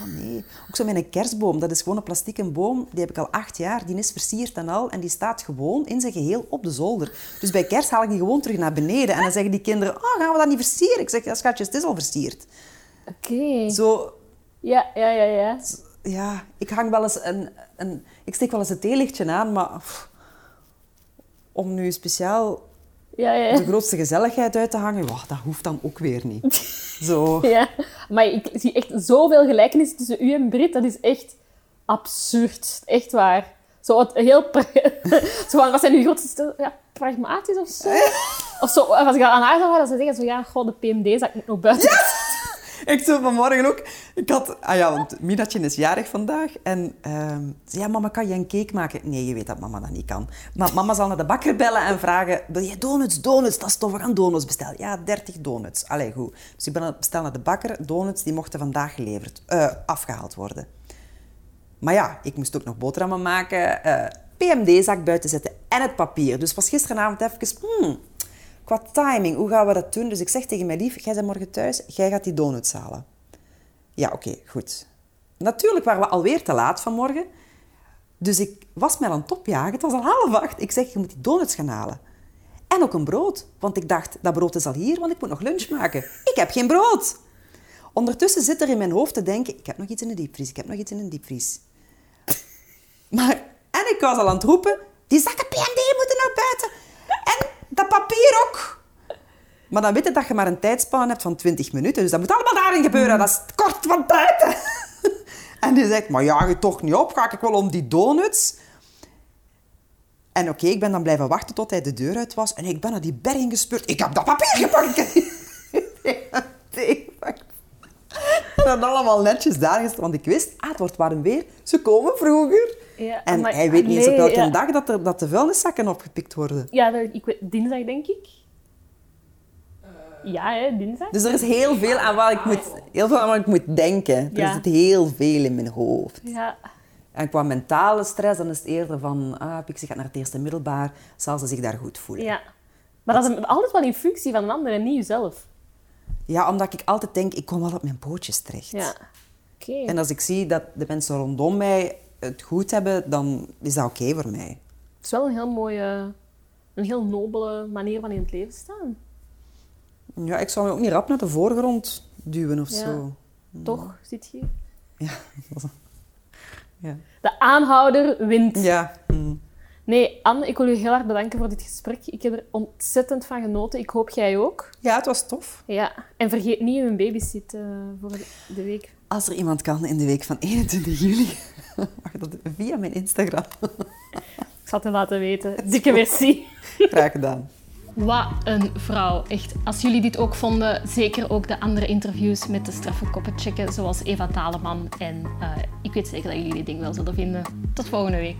Oh nee. Ook zo met een kerstboom, dat is gewoon een plastieke boom, die heb ik al acht jaar, die is versierd en al, en die staat gewoon in zijn geheel op de zolder. Dus bij kerst haal ik die gewoon terug naar beneden en dan zeggen die kinderen, oh, gaan we dat niet versieren? Ik zeg, ja schatjes, het is al versierd. Oké. Zo, Ja, ja, ja, ja. ja, ik hang wel eens een, een... Ik steek wel eens het theelichtje aan, maar... pff, om nu speciaal Ja, ja. de grootste gezelligheid uit te hangen, wow, dat hoeft dan ook weer niet. [laughs] Zo. Ja, maar ik zie echt zoveel gelijkenissen tussen u en Brit. Dat is echt absurd. Echt waar. Zo het heel... [laughs] zo van, wat zijn uw grootste... Ja, pragmatisch of zo? [laughs] Of zo, als ik dat aan haar zou dan zou ze zeggen zo, ja, goh, de PMD zag ik nog buiten. Ik zo vanmorgen ook. Ik had... Ah ja, want Minatje is jarig vandaag. En ze zei, ja, mama, kan je een cake maken? Nee, je weet dat mama dat niet kan. Maar mama zal naar de bakker bellen en vragen, wil je donuts? Donuts, dat is tof, we gaan donuts bestellen. Ja, 30 donuts. Allee, goed. Dus ik ben bestellen naar de bakker. Donuts, die mochten vandaag geleverd, eh, afgehaald worden. Maar ja, ik moest ook nog boterhammen maken, eh, PMD-zak buiten zetten en het papier. Dus was gisteravond even, hmm, qua timing, hoe gaan we dat doen? Dus ik zeg tegen mijn lief, jij bent morgen thuis, jij gaat die donuts halen. Ja, oké, goed. Natuurlijk waren we alweer te laat vanmorgen. Dus ik was mij aan het opjagen. Het was al half acht. Ik zeg, je moet die donuts gaan halen. En ook een brood. Want ik dacht, dat brood is al hier, want ik moet nog lunch maken. Ik heb geen brood. Ondertussen zit er in mijn hoofd te denken, ik heb nog iets in de diepvries, ik heb nog iets in de diepvries. Maar, en ik was al aan het roepen, die zakken PMD moeten naar buiten. Dat papier ook. Maar dan weet je dat je maar een tijdspanne hebt van 20 minuten. Dus dat moet allemaal daarin gebeuren. Dat is kort van buiten. [laughs] En die zegt, maar ja, je toch niet op. Ga ik wel om die donuts? En oké, ik ben dan blijven wachten tot hij de deur uit was. En ik ben naar die berging gespeurd. Ik heb dat papier gepakt. [laughs] Dat allemaal netjes daar gezet. Want ik wist, ah, het wordt warm weer. Ze komen vroeger. Ja, en maar- hij weet niet eens op welke ja. dag dat, er, dat de vuilniszakken opgepikt worden. Ja, dat- ik weet, dinsdag denk ik. Ja, hè, dinsdag. Dus er is heel veel aan wat ik moet, heel veel aan wat ik moet denken. Er zit heel veel in mijn hoofd. Ja. En qua mentale stress, dan is het eerder van, ah, Pixie gaat naar het eerste middelbaar, zal ze zich daar goed voelen. ja. Maar dat is altijd wel in functie van een ander en niet jezelf. Ja, omdat ik altijd denk, ik kom wel op mijn pootjes terecht. Ja. Oké. En als ik zie dat de mensen rondom mij het goed hebben, dan is dat oké voor mij. Het is wel een heel mooie, een heel nobele manier van in het leven staan. Ja, ik zou me ook niet rap naar de voorgrond duwen of Ja. zo. Toch, zit je? Ja. [laughs] Ja. De aanhouder wint. ja. mm. Nee, Anne, ik wil u heel erg bedanken voor dit gesprek. Ik heb er ontzettend van genoten. Ik hoop jij ook. ja, het was tof. Ja, en vergeet niet uw babysit eh voor de- week. Als er iemand kan in de week van 21 juli, [laughs] mag dat via mijn Instagram. [laughs] Ik zal het u laten weten. Dikke merci. [laughs] Graag gedaan. Wat een vrouw, echt. Als jullie dit ook vonden, zeker ook de andere interviews met de straffe koppen checken, zoals Eva Taleman. En eh, ik weet zeker dat jullie dit ding wel zullen vinden. Tot volgende week.